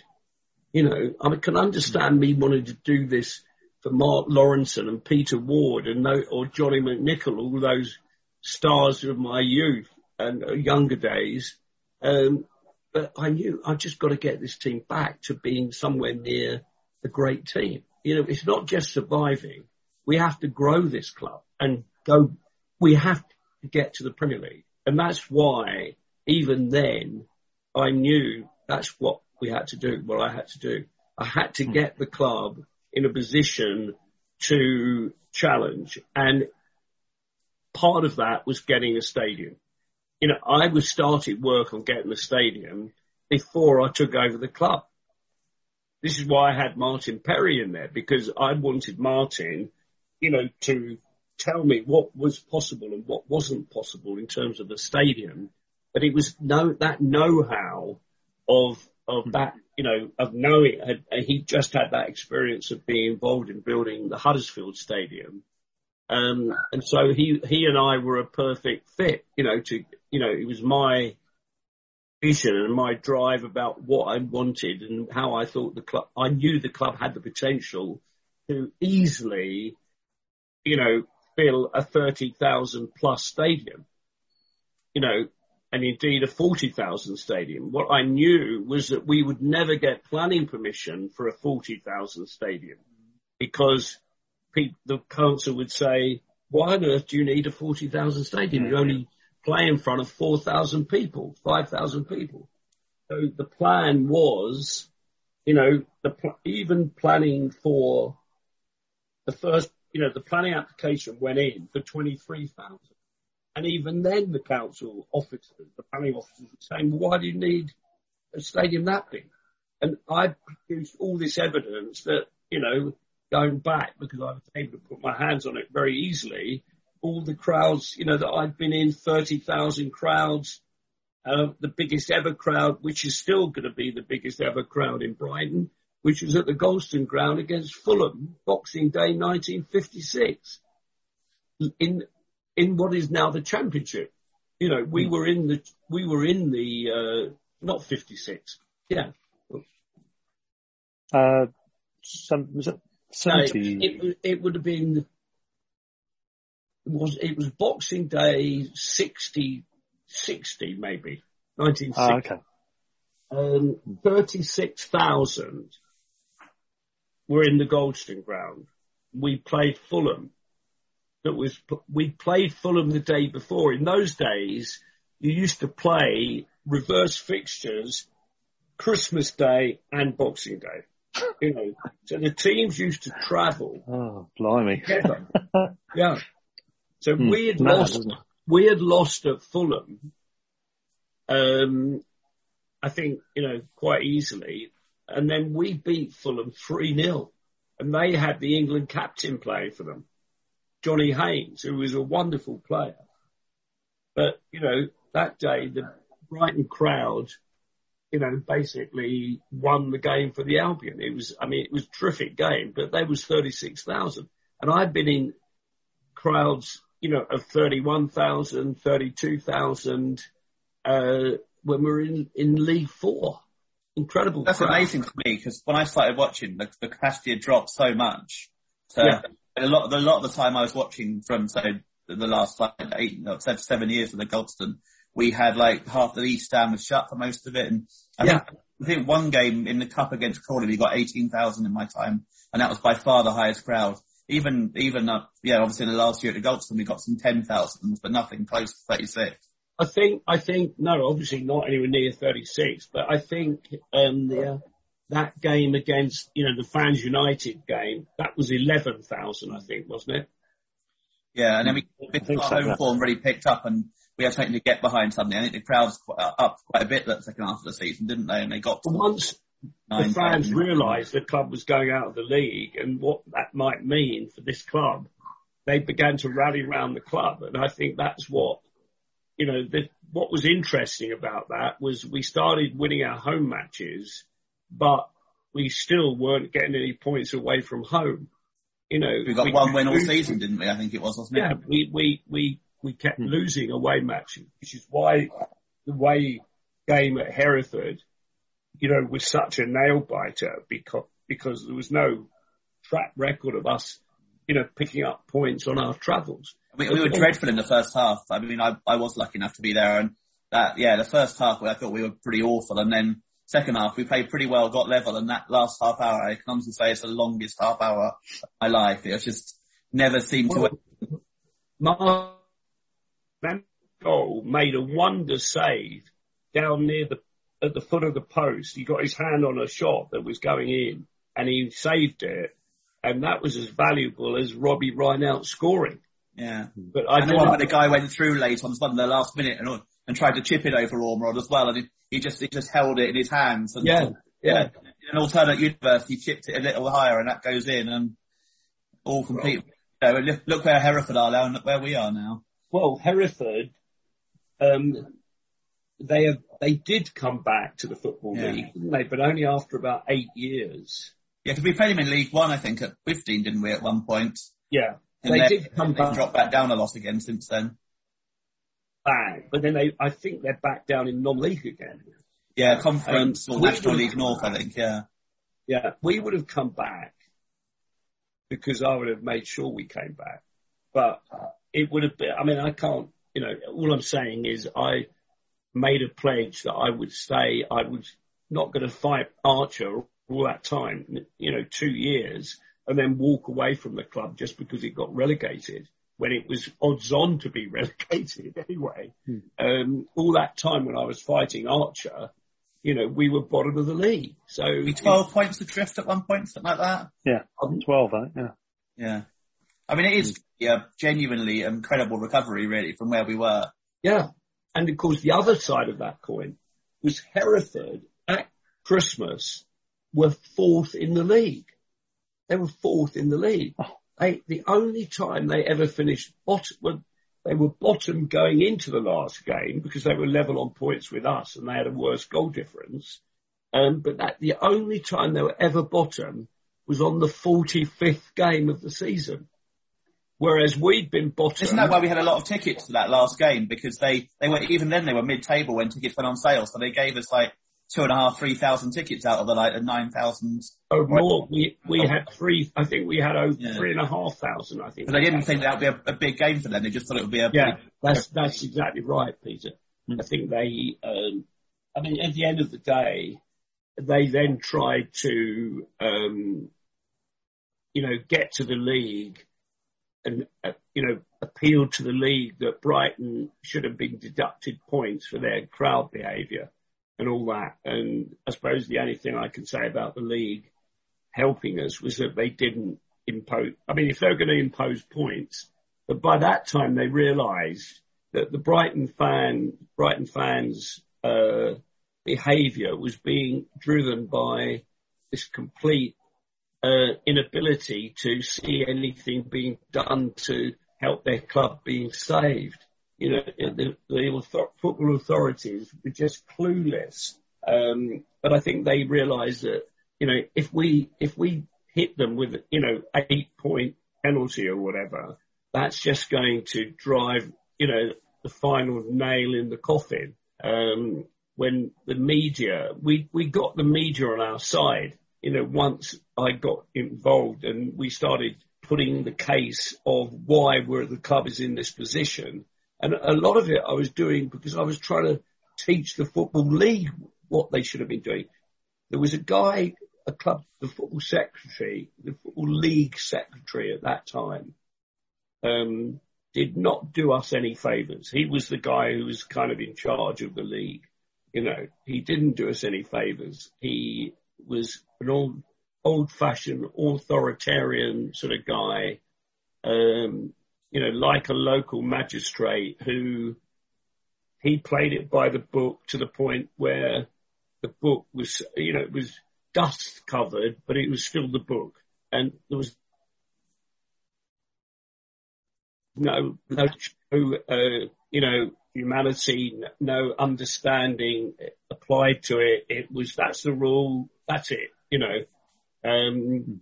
You know, I can understand me wanting to do this for Mark Lawrenson and Peter Ward and no, or Johnny McNichol, all those stars of my youth and uh, younger days. Um, but I knew I've just got to get this team back to being somewhere near a great team. You know, it's not just surviving. We have to grow this club and go, we have to get to the Premier League. And that's why even then I knew that's what we had to do, what I had to do. I had to hmm. get the club in a position to challenge. And part of that was getting a stadium. You know, I was started work on getting the stadium before I took over the club. This is why I had Martin Perry in there because I wanted Martin, you know, to tell me what was possible and what wasn't possible in terms of the stadium. But it was no, that know-how of, of hmm. that, you know, of knowing, he just had that experience of being involved in building the Huddersfield Stadium. Um, and so he, he and I were a perfect fit, you know, to, you know, it was my vision and my drive about what I wanted and how I thought the club, I knew the club had the potential to easily, you know, fill a 30,000 plus stadium, you know, and indeed a 40,000 stadium. What I knew was that we would never get planning permission for a 40,000 stadium because people, the council would say, why on earth do you need a 40,000 stadium? You only play in front of 4,000 people, 5,000 people. So the plan was, you know, the, even planning for the first, you know, the planning application went in for 23,000. And even then the council officers, the planning officers were saying, why do you need a stadium that big? And I produced all this evidence that, you know, going back because I was able to put my hands on it very easily, all the crowds, you know, that I'd been in, 30,000 crowds, uh, the biggest ever crowd, which is still going to be the biggest ever crowd in Brighton, which was at the Goldstone Ground against Fulham, Boxing Day 1956, in in what is now the Championship. You know, we were in the we were in the uh, not 56, yeah. Uh, some was it 70? No, it, it would have been it was it was Boxing Day 60, 60 maybe, 1960. Ah, okay. Um, 36,000 were in the Goldstone ground. We played Fulham. That was, we played Fulham the day before. In those days, you used to play reverse fixtures Christmas Day and Boxing Day. You know, so the teams used to travel. Oh, blimey. Yeah. So mm, we had mad, lost, we had lost at Fulham. Um, I think, you know, quite easily. And then we beat Fulham 3 0. And they had the England captain playing for them, Johnny Haynes, who was a wonderful player. But, you know, that day, the Brighton crowd, you know, basically won the game for the Albion. It was, I mean, it was a terrific game, but there was 36,000. And I'd been in crowds you know, of 31,000, 32,000, uh, when we are in, in League Four. Incredible. That's crowd. amazing to me because when I started watching, the, the capacity had dropped so much. So yeah. a lot, a lot of the time I was watching from, say, the last like eight, seven years of the Goldstone, we had like half the East Stand was shut for most of it. And I, yeah. think, I think one game in the cup against Crawley, we got 18,000 in my time. And that was by far the highest crowd even even uh, yeah, obviously in the last year at the Goldstone we got some ten thousands, but nothing close to thirty six. I think I think no, obviously not anywhere near thirty six, but I think um, the, uh, that game against you know the Fans United game that was eleven thousand, I think, wasn't it? Yeah, and then we our so, home form really picked up, and we had something to get behind something. I think the crowds uh, up quite a bit that second half of the season, didn't they? And they got once the fans realised the club was going out of the league and what that might mean for this club. They began to rally around the club, and I think that's what you know. The, what was interesting about that was we started winning our home matches, but we still weren't getting any points away from home. You know, we got we, one win all season, didn't we? I think it was, wasn't it? Yeah, we we we we kept hmm. losing away matches, which is why the way game at Hereford you know, was such a nail biter because, because there was no track record of us, you know, picking up points on our travels. We, we were dreadful in the first half. I mean, I, I was lucky enough to be there and that, yeah, the first half I thought we were pretty awful and then second half we played pretty well, got level and that last half hour, I can honestly say it's the longest half hour of my life. It just never seemed well, to. My goal made a wonder save down near the at the foot of the post. He got his hand on a shot that was going in. and he saved it, and that was as valuable as Robbie Reinelt scoring. Yeah. But I And the one where the guy went through late on on the last minute and, and tried to chip it over Ormerod as well, and he, he just he just held it in his hands. And, Yeah, yeah. In an alternate universe, he chipped it a little higher, and that goes in, and all complete. You know, look, look where Hereford are now, and look where we are now. Well, Hereford, um, they have, they did come back to the football Yeah. league, didn't they? But only after about eight years. Yeah, because we played them in League One, I think, at 15, didn't we, at one point? Yeah, And they then did come back, dropped back down a lot again since then. back, but then they, I think they're back down in non-league again. Yeah, Conference Um, or National League North, I think, yeah. Yeah, we would have come back because I would have made sure we came back. But it would have been, I mean, I can't, you know, all I'm saying is I made a pledge that I would stay, I was not going to fight Archer all that time, you know, two years and then walk away from the club just because it got relegated when it was odds on to be relegated anyway. Um, all that time when I was fighting Archer, you know, we were bottom of the league. So We 12 points adrift at one point, something like that. Yeah, 12, I think, yeah. Yeah. I mean, it is yeah, genuinely incredible recovery, really, from where we were. Yeah. And of course, the other side of that coin was Hereford at Christmas were fourth in the league. They were fourth in the league. They, the only time they ever finished bottom, well, they were bottom going into the last game because they were level on points with us and they had a worse goal difference. Um, but that the only time they were ever bottom was on the 45th game of the season. Whereas we'd been bottom. Isn't that why we had a lot of tickets to that last game? Because they, they were, even then they were mid-table when tickets went on sale. So they gave us like two and a half, three thousand tickets out of the like nine thousand. Oh, more. We we had three. I think we had over Yeah. three and a half thousand. I think. But they didn't think that would be a, a big game for them. They just thought it would be a Yeah, that's that's exactly right, Peter. I think they. Um, I mean, at the end of the day, they then tried to, um, you know, get to the league and uh, you know appealed to the league that Brighton should have been deducted points for their crowd behaviour and all that. And I suppose the only thing I can say about the league helping us was that they didn't impose. I mean, if they were going to impose points, but by that time they realised that the Brighton fan, Brighton fans' uh, behaviour was being driven by this complete uh, inability to see anything being done to help their club being saved. You know, the, the football authorities were just clueless. Um, but I think they realise that, you know, if we, if we hit them with, you know, eight point penalty or whatever, that's just going to drive, you know, the final nail in the coffin. Um, when the media, we, we got the media on our side. You know, once I got involved and we started putting the case of why we're, the club is in this position. And a lot of it I was doing because I was trying to teach the football league what they should have been doing. There was a guy, a club, the football secretary, the football league secretary at that time, um, did not do us any favours. He was the guy who was kind of in charge of the league. You know, he didn't do us any favours. He was an old, old-fashioned authoritarian sort of guy, um, you know, like a local magistrate who he played it by the book to the point where the book was, you know, it was dust covered, but it was still the book. And there was no, no, uh, you know, humanity, no understanding applied to it. It was, that's the rule. That's it, you know. Um,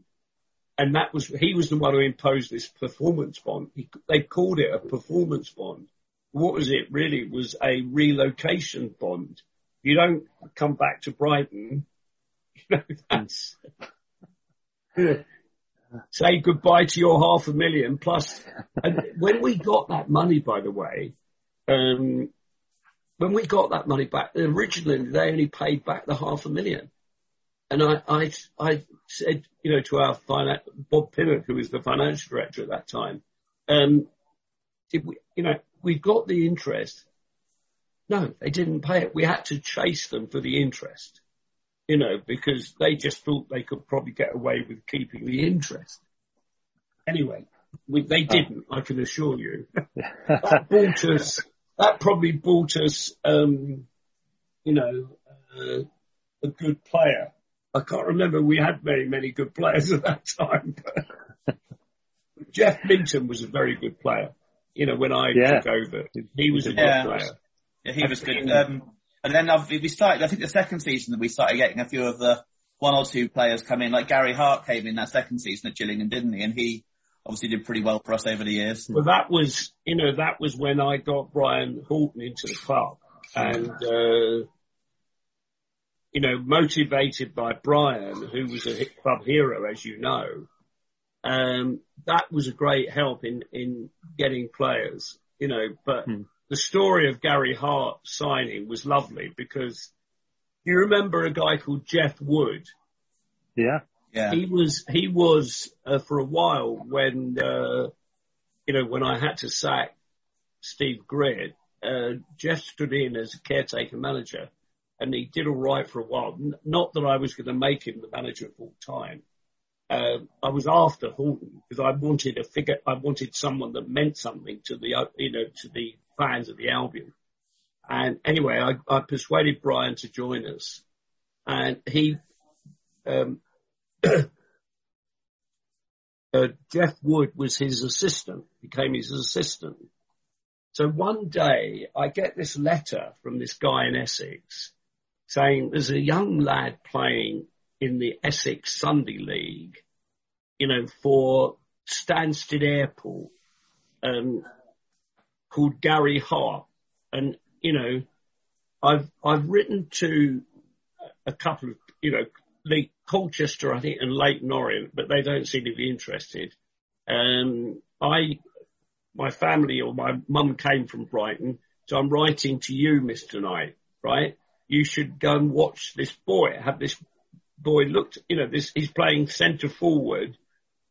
and that was, he was the one who imposed this performance bond. He, they called it a performance bond. What was it really? It was a relocation bond. You don't come back to Brighton. You know, that's, say goodbye to your half a million plus. And when we got that money, by the way, um, when we got that money back, originally they only paid back the half a million. And I, I, I said, you know, to our finance, Bob Pinnock, who was the financial director at that time, um, did we, you know, we've got the interest. No, they didn't pay it. We had to chase them for the interest. you know, because they just thought they could probably get away with keeping the interest. Anyway, we, they didn't, I can assure you. that bought us, that probably bought us, um, you know, uh, a good player. I can't remember we had very many good players at that time, but Jeff Minton was a very good player. You know, when I Yeah. took over, he was a good player. Yeah, he was good. Um, and then we started, I think the second season that we started getting a few of the one or two players come in, like Gary Hart came in that second season at Gillingham, didn't he? And he obviously did pretty well for us over the years. Well, that was, you know, that was when I got Brian Horton into the club and, uh, you know, motivated by Brian, who was a club hero, as you know, um, that was a great help in, in getting players, you know, but the story of Gary Hart signing was lovely because you remember a guy called Jeff Wood? Yeah. Yeah. He was, he was, uh, for a while when, uh, you know, when I had to sack Steve Gritt, uh, Jeff stood in as a caretaker manager and he did all right for a while. N- not that I was going to make him the manager full time. Uh, I was after Horton because I wanted a figure, I wanted someone that meant something to the, uh, you know, to the fans of the Albion. And anyway, I, I persuaded Brian to join us and he, um, uh, Jeff Wood was his assistant, became his assistant. So one day I get this letter from this guy in Essex saying there's a young lad playing in the Essex Sunday League, you know, for Stansted Airport, um, called Gary Hart. And, you know, I've, I've written to a couple of, you know, Lee Colchester, I think, and Leyton Orient, but they don't seem to be interested. Um, I, my family or my mum came from Brighton, so I'm writing to you, Mr. Knight, right? You should go and watch this boy. Have this boy looked, you know, this, he's playing centre forward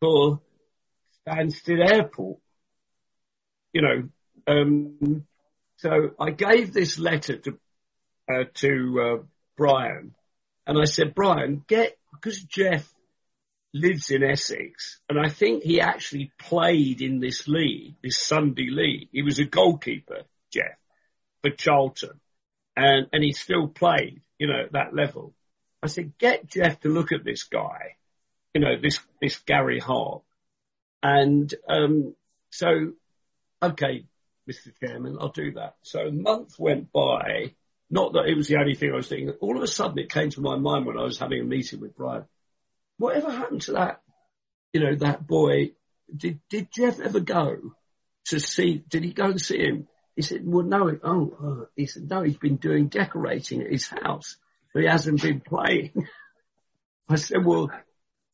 for Stansted Airport. You know, um, so I gave this letter to, uh, to, uh, Brian and I said, Brian, get, because Jeff lives in Essex and I think he actually played in this league, this Sunday league. He was a goalkeeper, Jeff, for Charlton and, and he still played, you know, at that level. I said, get Jeff to look at this guy, you know, this, this Gary Hart. And, um, so, okay, Mr. Chairman, I'll do that. So a month went by. Not that it was the only thing I was thinking. All of a sudden it came to my mind when I was having a meeting with Brian. Whatever happened to that, you know, that boy? Did, did Jeff ever go to see, did he go and see him? He said, well, no, oh, uh, he said, no, he's been doing decorating at his house, but he hasn't been playing. I said, well,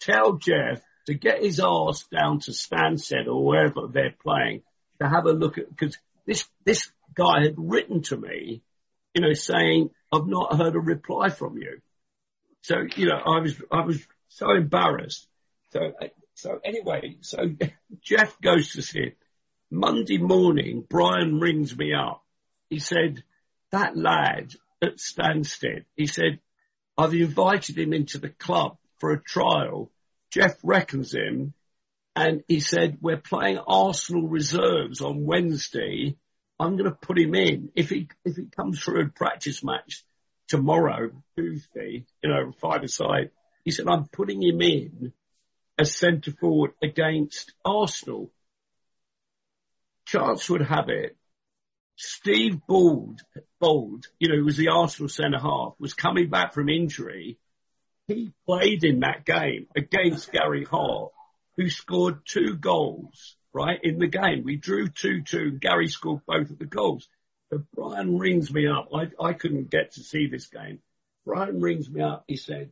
tell Jeff to get his arse down to Stansted or wherever they're playing to have a look at, because this, this guy had written to me, you know, saying, I've not heard a reply from you. So, you know, I was, I was so embarrassed. So, so anyway, so Jeff goes to see it. Monday morning, Brian rings me up. He said, that lad at Stansted, he said, I've invited him into the club for a trial. Jeff reckons him. And he said, we're playing Arsenal reserves on Wednesday. I'm going to put him in. If he, if he comes through a practice match tomorrow, Tuesday, you know, five aside, he said, I'm putting him in as centre forward against Arsenal. Chance would have it. Steve Bould, Bould, you know, who was the Arsenal centre half, was coming back from injury. He played in that game against Gary Hart, who scored two goals, right, in the game. We drew 2-2. Gary scored both of the goals. But Brian rings me up. I, I couldn't get to see this game. Brian rings me up. He said,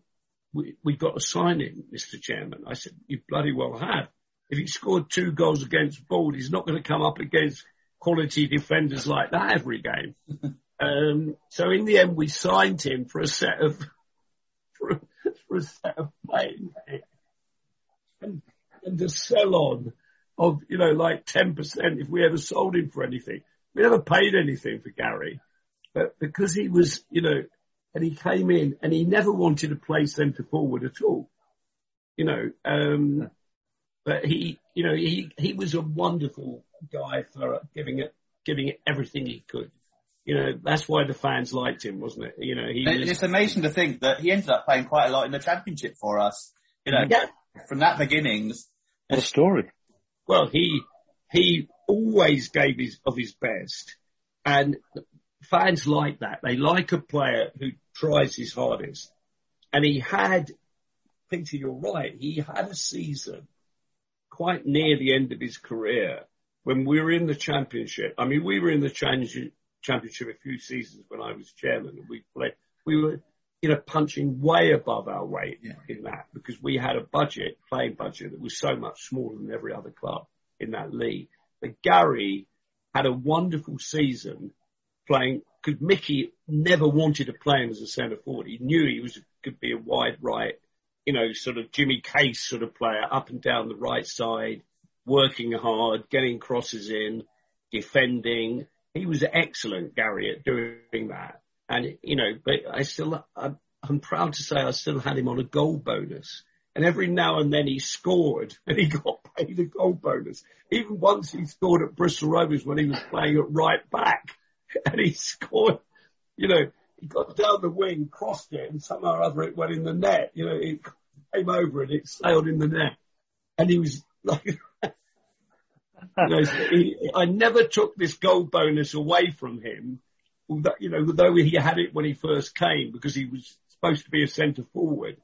we, we've got to sign him, Mr. Chairman. I said, you bloody well have. If he scored two goals against Bould, he's not going to come up against quality defenders like that every game. um, so in the end, we signed him for a set of, for a, for a set of playing and, and a sell on of, you know, like 10% if we ever sold him for anything. We never paid anything for Gary, but because he was, you know, and he came in and he never wanted to play centre forward at all. You know, um, but he, you know, he, he was a wonderful guy for giving it, giving it everything he could. You know, that's why the fans liked him, wasn't it? You know, he And was, It's amazing to think that he ended up playing quite a lot in the championship for us. You know, yeah, from that beginnings, What a story. Well, he, he always gave his, of his best and fans like that. They like a player who tries his hardest. And he had, Peter, you're right, he had a season quite near the end of his career when we were in the championship. I mean, we were in the championship a few seasons when I was chairman and we played, we were, you know, punching way above our weight Yeah. in that because we had a budget, playing budget that was so much smaller than every other club in that league. But Gary had a wonderful season playing because Mickey never wanted to play him as a centre forward. He knew he was could be a wide right, you know, sort of Jimmy Case sort of player, up and down the right side, working hard, getting crosses in, defending. He was excellent, Gary, at doing that. And you know, but I still, I'm, proud to say, I still had him on a goal bonus. And every now and then he scored and he got paid a goal bonus. Even once he scored at Bristol Rovers when he was playing at right back and he scored, you know, he got down the wing, crossed it and somehow or other it went in the net. You know, it came over and it sailed in the net. And he was like, you know, so he, I never took this goal bonus away from him. Although- You know, although he had it when he first came because he was supposed to be a centre forward.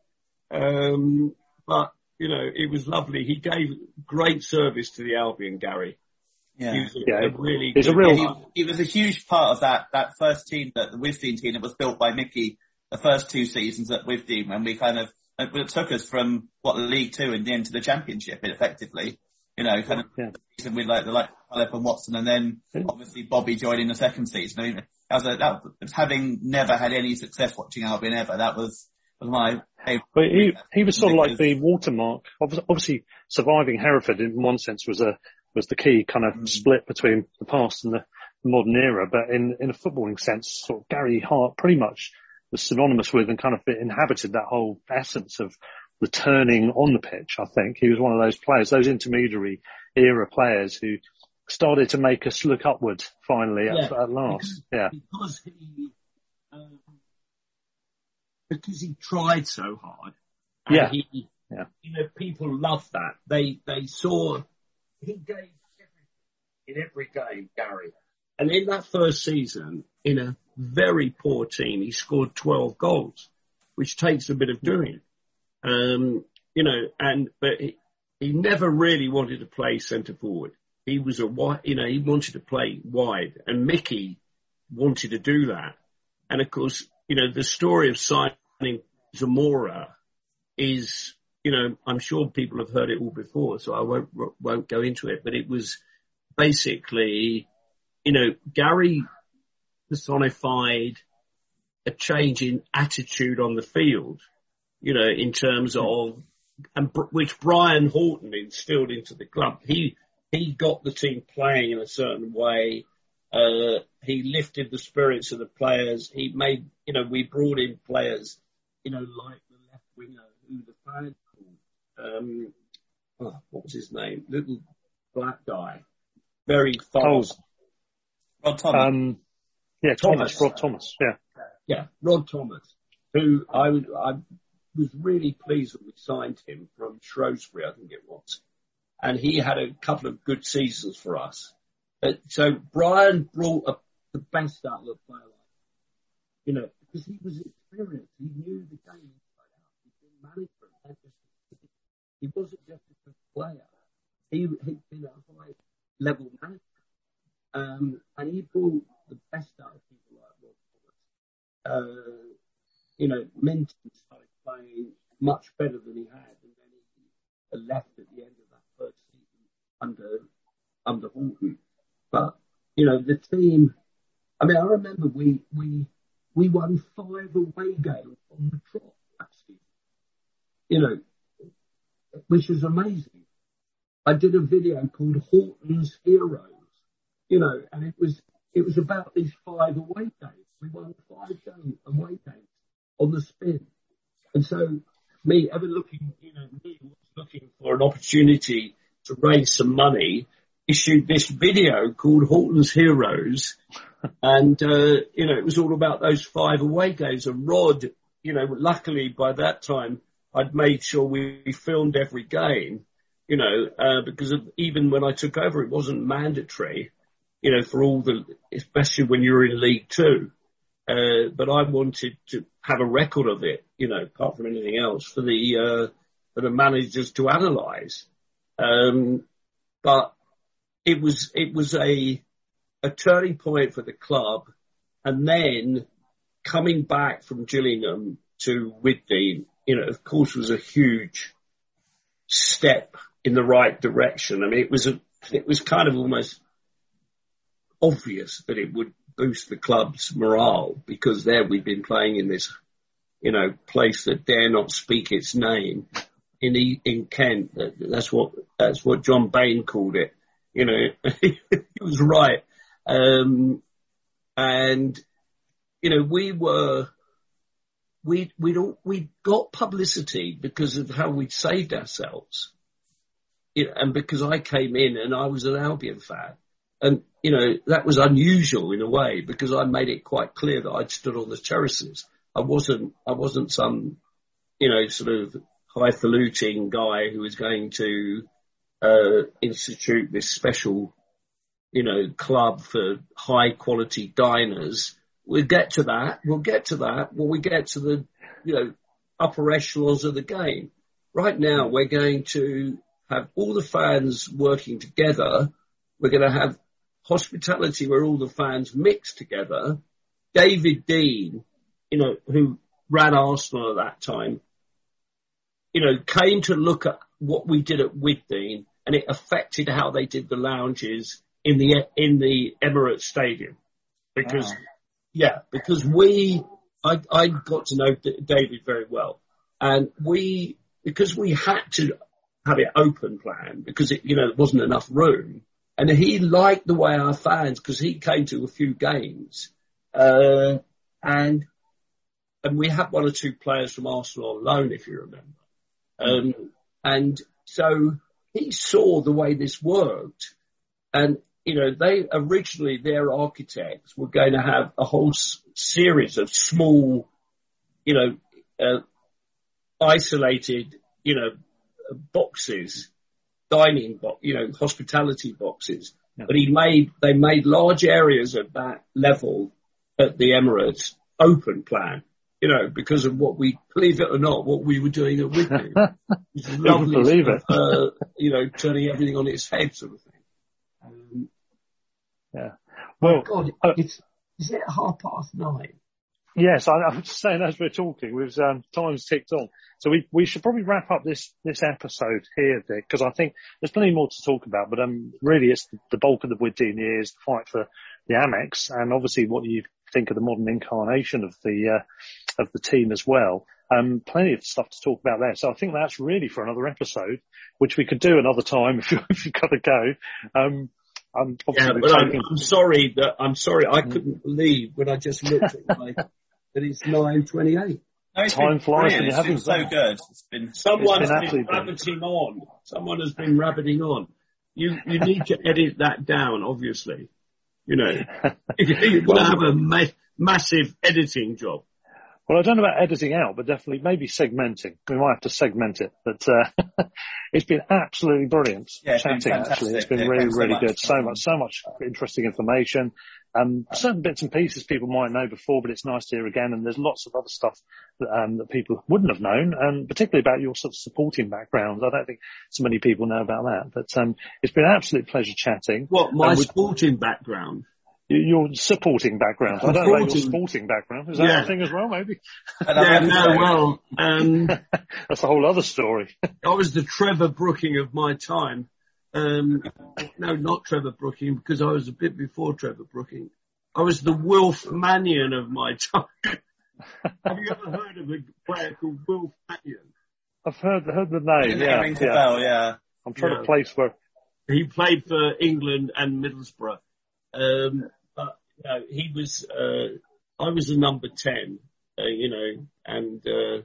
Um, but, you know, it was lovely. He gave great service to the Albion, Gary. yeah. He was a, Yeah, a really he's a good real- he, he was a huge part of that, that first team, that the Withdean team that was built by Mickey the first two seasons at Withdean when we kind of, it took us from what League Two and then to the Championship effectively. You know, kind of Yeah. season with like the like Philip and Watson and then obviously Bobby joining the second season. I mean, was a, that having never had any success watching Albion ever. That was, was my favourite. But he, he was sort of like the watermark. Obviously, surviving Hereford in one sense was a was the key kind of mm. split between the past and the, the modern era. But in in a footballing sense, sort of Gary Hart pretty much was synonymous with and kind of inhabited that whole essence of returning on the pitch. I think he was one of those players, those intermediary era players who started to make us look upward finally at, Yeah. at last. Yeah, because he um, because he tried so hard. and Yeah. He, Yeah. You know, people loved that. They they saw he gave everything in every game, Gary. And in that first season, in a very poor team, he scored 12 goals, which takes a bit of doing. Um, you know, and but he, he never really wanted to play centre forward. He was a wide, you know, he wanted to play wide, and Mickey wanted to do that. And of course, you know, the story of signing Zamora is, you know, I'm sure people have heard it all before, so I won't won't go into it. But it was basically, you know, Gary personified a change in attitude on the field, you know, in terms of, and which Brian Horton instilled into the club. He he got the team playing in a certain way. Uh, he lifted the spirits of the players. He made, you know, we brought in players, you know, like the left winger who the fans called, um, oh, what was his name? Little black guy, very fast. Rod Thomas. um, yeah, Thomas, Thomas. Rob Thomas. Yeah. Yeah, Rod Thomas, who I, was- I was really pleased that we signed him from Shrewsbury, I think it was. And he had a couple of good seasons for us. So Brian brought a, the best out of the player. You know, because he was experienced. He knew the game inside out. He'd been management. He wasn't just a good player. He, he'd been a high level manager. Um, and he brought the best out of people like Rod Thomas uh, you know, Minton started playing much better than he had, and then he left at the end of under under Horton. But you know, the team. I mean, I remember we we we won five away games on the trot last season. You know, which was amazing. I did a video called Horton's Heroes. You know, and it was it was about these five away games. We won five games, away games on the spin. And so me ever looking, you know, me was looking for an opportunity to raise some money, issued this video called Horton's Heroes. and, uh, you know, it was all about those five away games. And Rod, you know, luckily by that time, I'd made sure we filmed every game, you know, uh, because of, even when I took over, it wasn't mandatory, you know, for all the, especially when you're in League Two. Uh, but I wanted to have a record of it, you know, apart from anything else, for the uh, for the managers to analyse. Um, but it was it was a a turning point for the club, and then coming back from Gillingham to Withdean, you know, of course, was a huge step in the right direction. I mean, it was a it was kind of almost obvious that it would boost the club's morale because there we've been playing in this, you know, place that dare not speak its name in in Kent. That's what that's what John Baine called it. You know, he was right. Um, and you know, we were we we we got publicity because of how we'd saved ourselves. You know, and because I came in and I was an Albion fan, and, you know, that was unusual in a way because I made it quite clear that I'd stood on the terraces. I wasn't, I wasn't some, you know, sort of highfalutin guy who was going to, uh, institute this special, you know, club for high quality diners. We'll get to that. We'll get to that when we get to the, you know, upper echelons of the game. Right now, we're going to have all the fans working together. We're going to have hospitality where all the fans mix together. David Dein, you know, who ran Arsenal at that time, you know, came to look at what we did at Withdean and it affected how they did the lounges in the, in the Emirates Stadium. Because, wow. yeah, because we, I, I got to know David very well and we, because we had to have it open plan because it, you know, there wasn't enough room and he liked the way our fans, because he came to a few games, uh, and and we had one or two players from Arsenal on loan, if you remember. Um, and so he saw the way this worked, and you know they originally their architects were going to have a whole s- series of small, you know, uh, isolated, you know, boxes dining box, you know, hospitality boxes. Yeah. But he made, they made large areas at that level at the Emirates open plan, you know, because of what we, believe it or not, what we were doing at Withdean. lovely believe it. Uh, you know, turning everything on its head sort of thing. Um, yeah. Well, God, uh, it's, is it half past nine? Yes, I, I was saying as we're talking, with um, time's ticked on. So we, we should probably wrap up this, this episode here, Dick, because I think there's plenty more to talk about, but um, really it's the, the bulk of the Withdean years, the fight for the Amex, and obviously what you think of the modern incarnation of the, uh, of the team as well. Um, plenty of stuff to talk about there. So I think that's really for another episode, which we could do another time if, you, if you've got to go. Um, I'm yeah, but I'm, I'm, sorry that I'm sorry I couldn't believe when I just looked at my that it's nine twenty eight. No, Time flies and you been so good. It's been someone's been, been rabbiting on. Someone has been rabbiting on. You you need to edit that down, obviously. You know, you're going to have a ma- massive editing job. Well, I don't know about editing out, but definitely maybe segmenting. We might have to segment it, but uh, it's been absolutely brilliant yeah, chatting. Actually, it's been yeah, really, really so good. So much, so much interesting information. Um, certain bits and pieces people might know before, but it's nice to hear again. And there's lots of other stuff that, um, that people wouldn't have known, and particularly about your sort of supporting background. I don't think so many people know about that, but um, it's been an absolute pleasure chatting. What my sporting background? Your supporting background. I don't know your sporting background. Is that yeah. a thing as well, maybe? yeah, no, well, um, that's a whole other story. I was the Trevor Brooking of my time. Um, no, not Trevor Brooking, because I was a bit before Trevor Brooking. I was the Wilf Mannion of my time. Have you ever heard of a player called Wilf Mannion? I've heard heard the name. Yeah, yeah. Bell, yeah. I'm trying yeah. to place where he played for England and Middlesbrough. Um, he was. Uh, I was a number ten, uh, you know, and uh,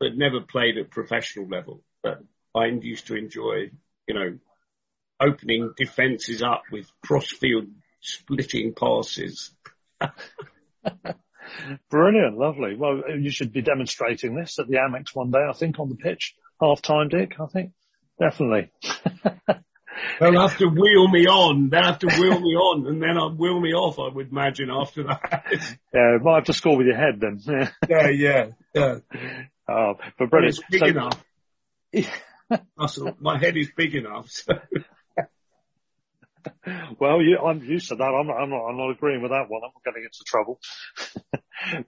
but never played at professional level. But I used to enjoy, you know, opening defences up with cross-field splitting passes. Brilliant, lovely. Well, you should be demonstrating this at the Amex one day, I think, on the pitch. Half time, Dick, I think. Definitely. They'll have to wheel me on. They'll have to wheel me on and then I'll wheel me off, I would imagine, after that. yeah, might have to score with your head then. yeah, yeah, yeah. Oh, but brilliant. But it's big so, enough. Russell, my head is big enough, so. well, you, I'm used to that. I'm not, I'm not, I'm not agreeing with that one. I'm not getting into trouble.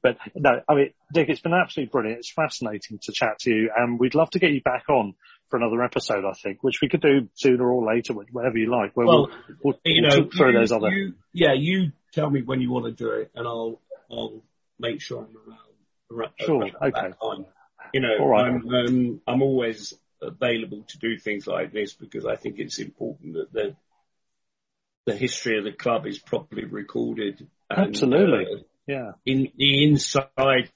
but no, I mean, Dick, it's been absolutely brilliant. It's fascinating to chat to you and we'd love to get you back on for another episode, I think, which we could do sooner or later, whatever you like. Where well, we'll, we'll, you we'll know, through you, those other. You, yeah, you tell me when you want to do it and I'll, I'll make sure I'm around. around sure. okay. You know, right. I'm, um, I'm always available to do things like this because I think it's important that the the history of the club is properly recorded. And, Absolutely. Uh, yeah. In the inside.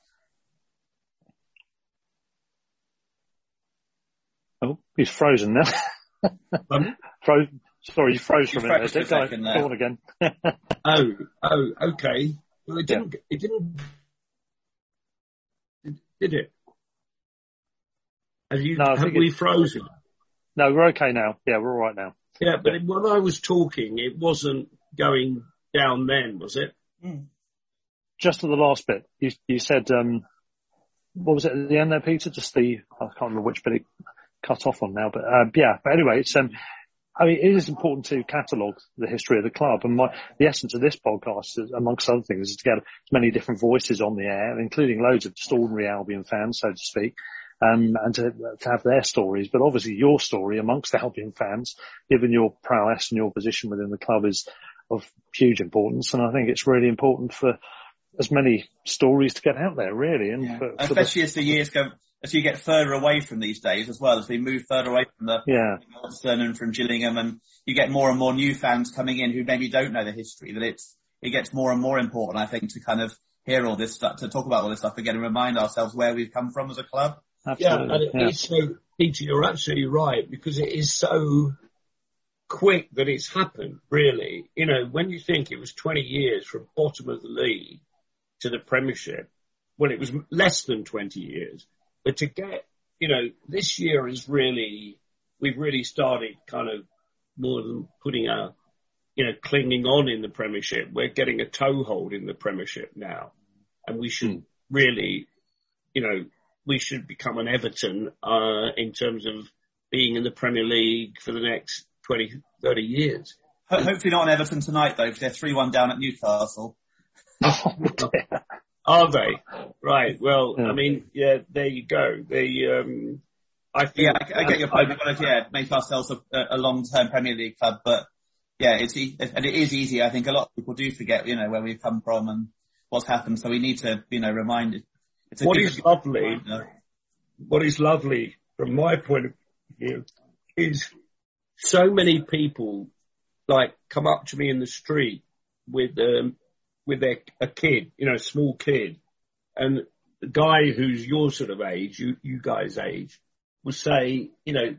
Oh, he's frozen now. um, Fro- sorry, he froze for a minute. Froze Go on again. oh, oh, okay. Well, it didn't. Yeah. It didn't. Did it? Have you? No, have we frozen? No, we're okay now. Yeah, we're all right now. Yeah, but when I was talking, it wasn't going down then, was it? Mm. Just to the last bit, you, you said, um, what was it at the end there, Peter? Just the, I can't remember which bit it cut off on now, but, uh, yeah, but anyway, it's, um, I mean, it is important to catalogue the history of the club, and my, the essence of this podcast, is, amongst other things, is to get as many different voices on the air, including loads of just ordinary Albion fans, so to speak, um, and to, to, have their stories. But obviously your story amongst the Albion fans, given your prowess and your position within the club is of huge importance. And I think it's really important for as many stories to get out there really. And yeah. for, for especially the, as the years go, as you get further away from these days as well, as we move further away from the yeah. and from Gillingham and you get more and more new fans coming in who maybe don't know the history, that it's, it gets more and more important, I think, to kind of hear all this stuff, to talk about all this stuff again and remind ourselves where we've come from as a club. Absolutely. Yeah, and it yeah. is so, Peter, you're absolutely right because it is so quick that it's happened, really. You know, when you think it was 20 years from bottom of the league to the Premiership, well, it was less than 20 years, but to get, you know, this year is really, we've really started kind of more than putting our, you know, clinging on in the Premiership. We're getting a toehold in the Premiership now, and we should mm. really, you know, we should become an Everton uh, in terms of being in the Premier League for the next 20, 30 years. Hopefully not on Everton tonight though, because they're 3-1 down at Newcastle. Are they? Right. Well, yeah. I mean, yeah, there you go. They, um, I think, yeah, I, I get your point. We've got to, yeah, make ourselves a, a long-term Premier League club, but yeah, it's, and it is easy. I think a lot of people do forget, you know, where we've come from and what's happened. So we need to, you know, remind it. what is lovely, what is lovely from my point of view is so many people like come up to me in the street with um, with their a kid, you know, a small kid, and the guy who's your sort of age, you you guys' age, will say, you know,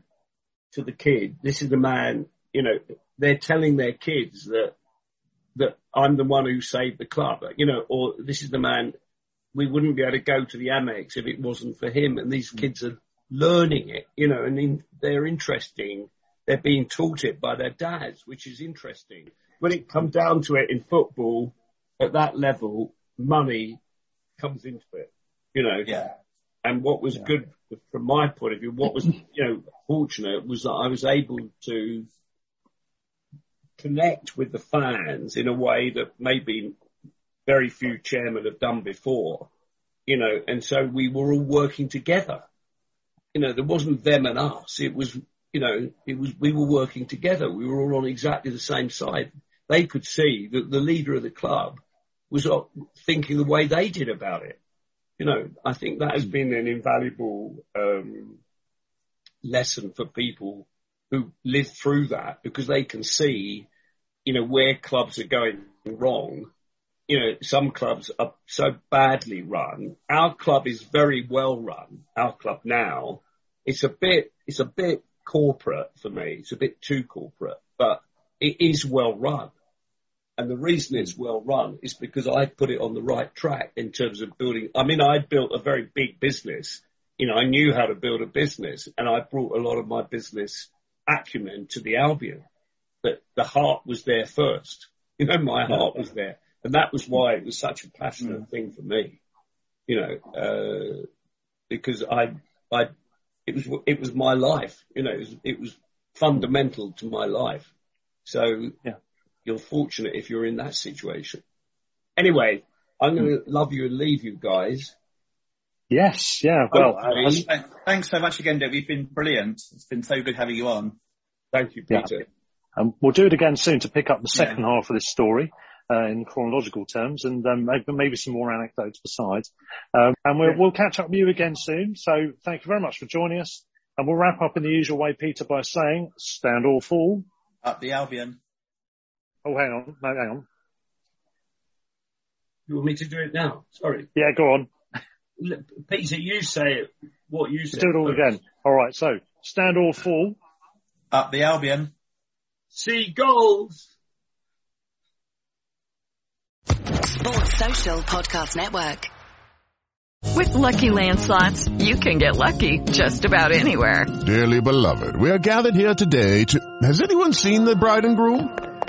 to the kid, this is the man, you know, they're telling their kids that that I'm the one who saved the club, you know, or this is the man we wouldn't be able to go to the Amex if it wasn't for him. And these mm. kids are learning it, you know, and in, they're interesting. They're being taught it by their dads, which is interesting. When it comes down to it in football, at that level, money comes into it, you know. Yeah. And what was yeah. good from my point of view, what was, you know, fortunate was that I was able to connect with the fans in a way that maybe very few chairmen have done before, you know, and so we were all working together. You know, there wasn't them and us. It was, you know, it was, we were working together. We were all on exactly the same side. They could see that the leader of the club was thinking the way they did about it. You know, I think that has been an invaluable, um, lesson for people who live through that because they can see, you know, where clubs are going wrong you know, some clubs are so badly run. Our club is very well run. Our club now, it's a bit, it's a bit corporate for me. It's a bit too corporate, but it is well run. And the reason it's well run is because I put it on the right track in terms of building. I mean, I built a very big business. You know, I knew how to build a business and I brought a lot of my business acumen to the Albion, but the heart was there first. You know, my heart was there. And that was why it was such a passionate mm. thing for me, you know, uh, because I, I, it was, it was my life, you know, it was, it was fundamental to my life. So yeah. You're fortunate if you're in that situation. Anyway, I'm going to love you and leave you guys. Yes, yeah. Well, uh, thanks so much again, Dave. You've been brilliant. It's been so good having you on. Thank you, Peter. Yeah. Um, we'll do it again soon to pick up the second yeah. half of this story uh, in chronological terms, and um, maybe, maybe, some more anecdotes besides. Um, and we'll, we'll catch up with you again soon. So thank you very much for joining us, and we'll wrap up in the usual way, Peter, by saying, "Stand or fall." Up the Albion. Oh, hang on, no, hang on. You want me to do it now? Sorry. Yeah, go on. Peter, you say it. What you say? Do it all first. again. All right. So, stand or fall. Up the Albion. Seagulls. Sports Social Podcast Network. With Lucky Land slots, you can get lucky just about anywhere. Dearly beloved, we are gathered here today to. Has anyone seen the bride and groom?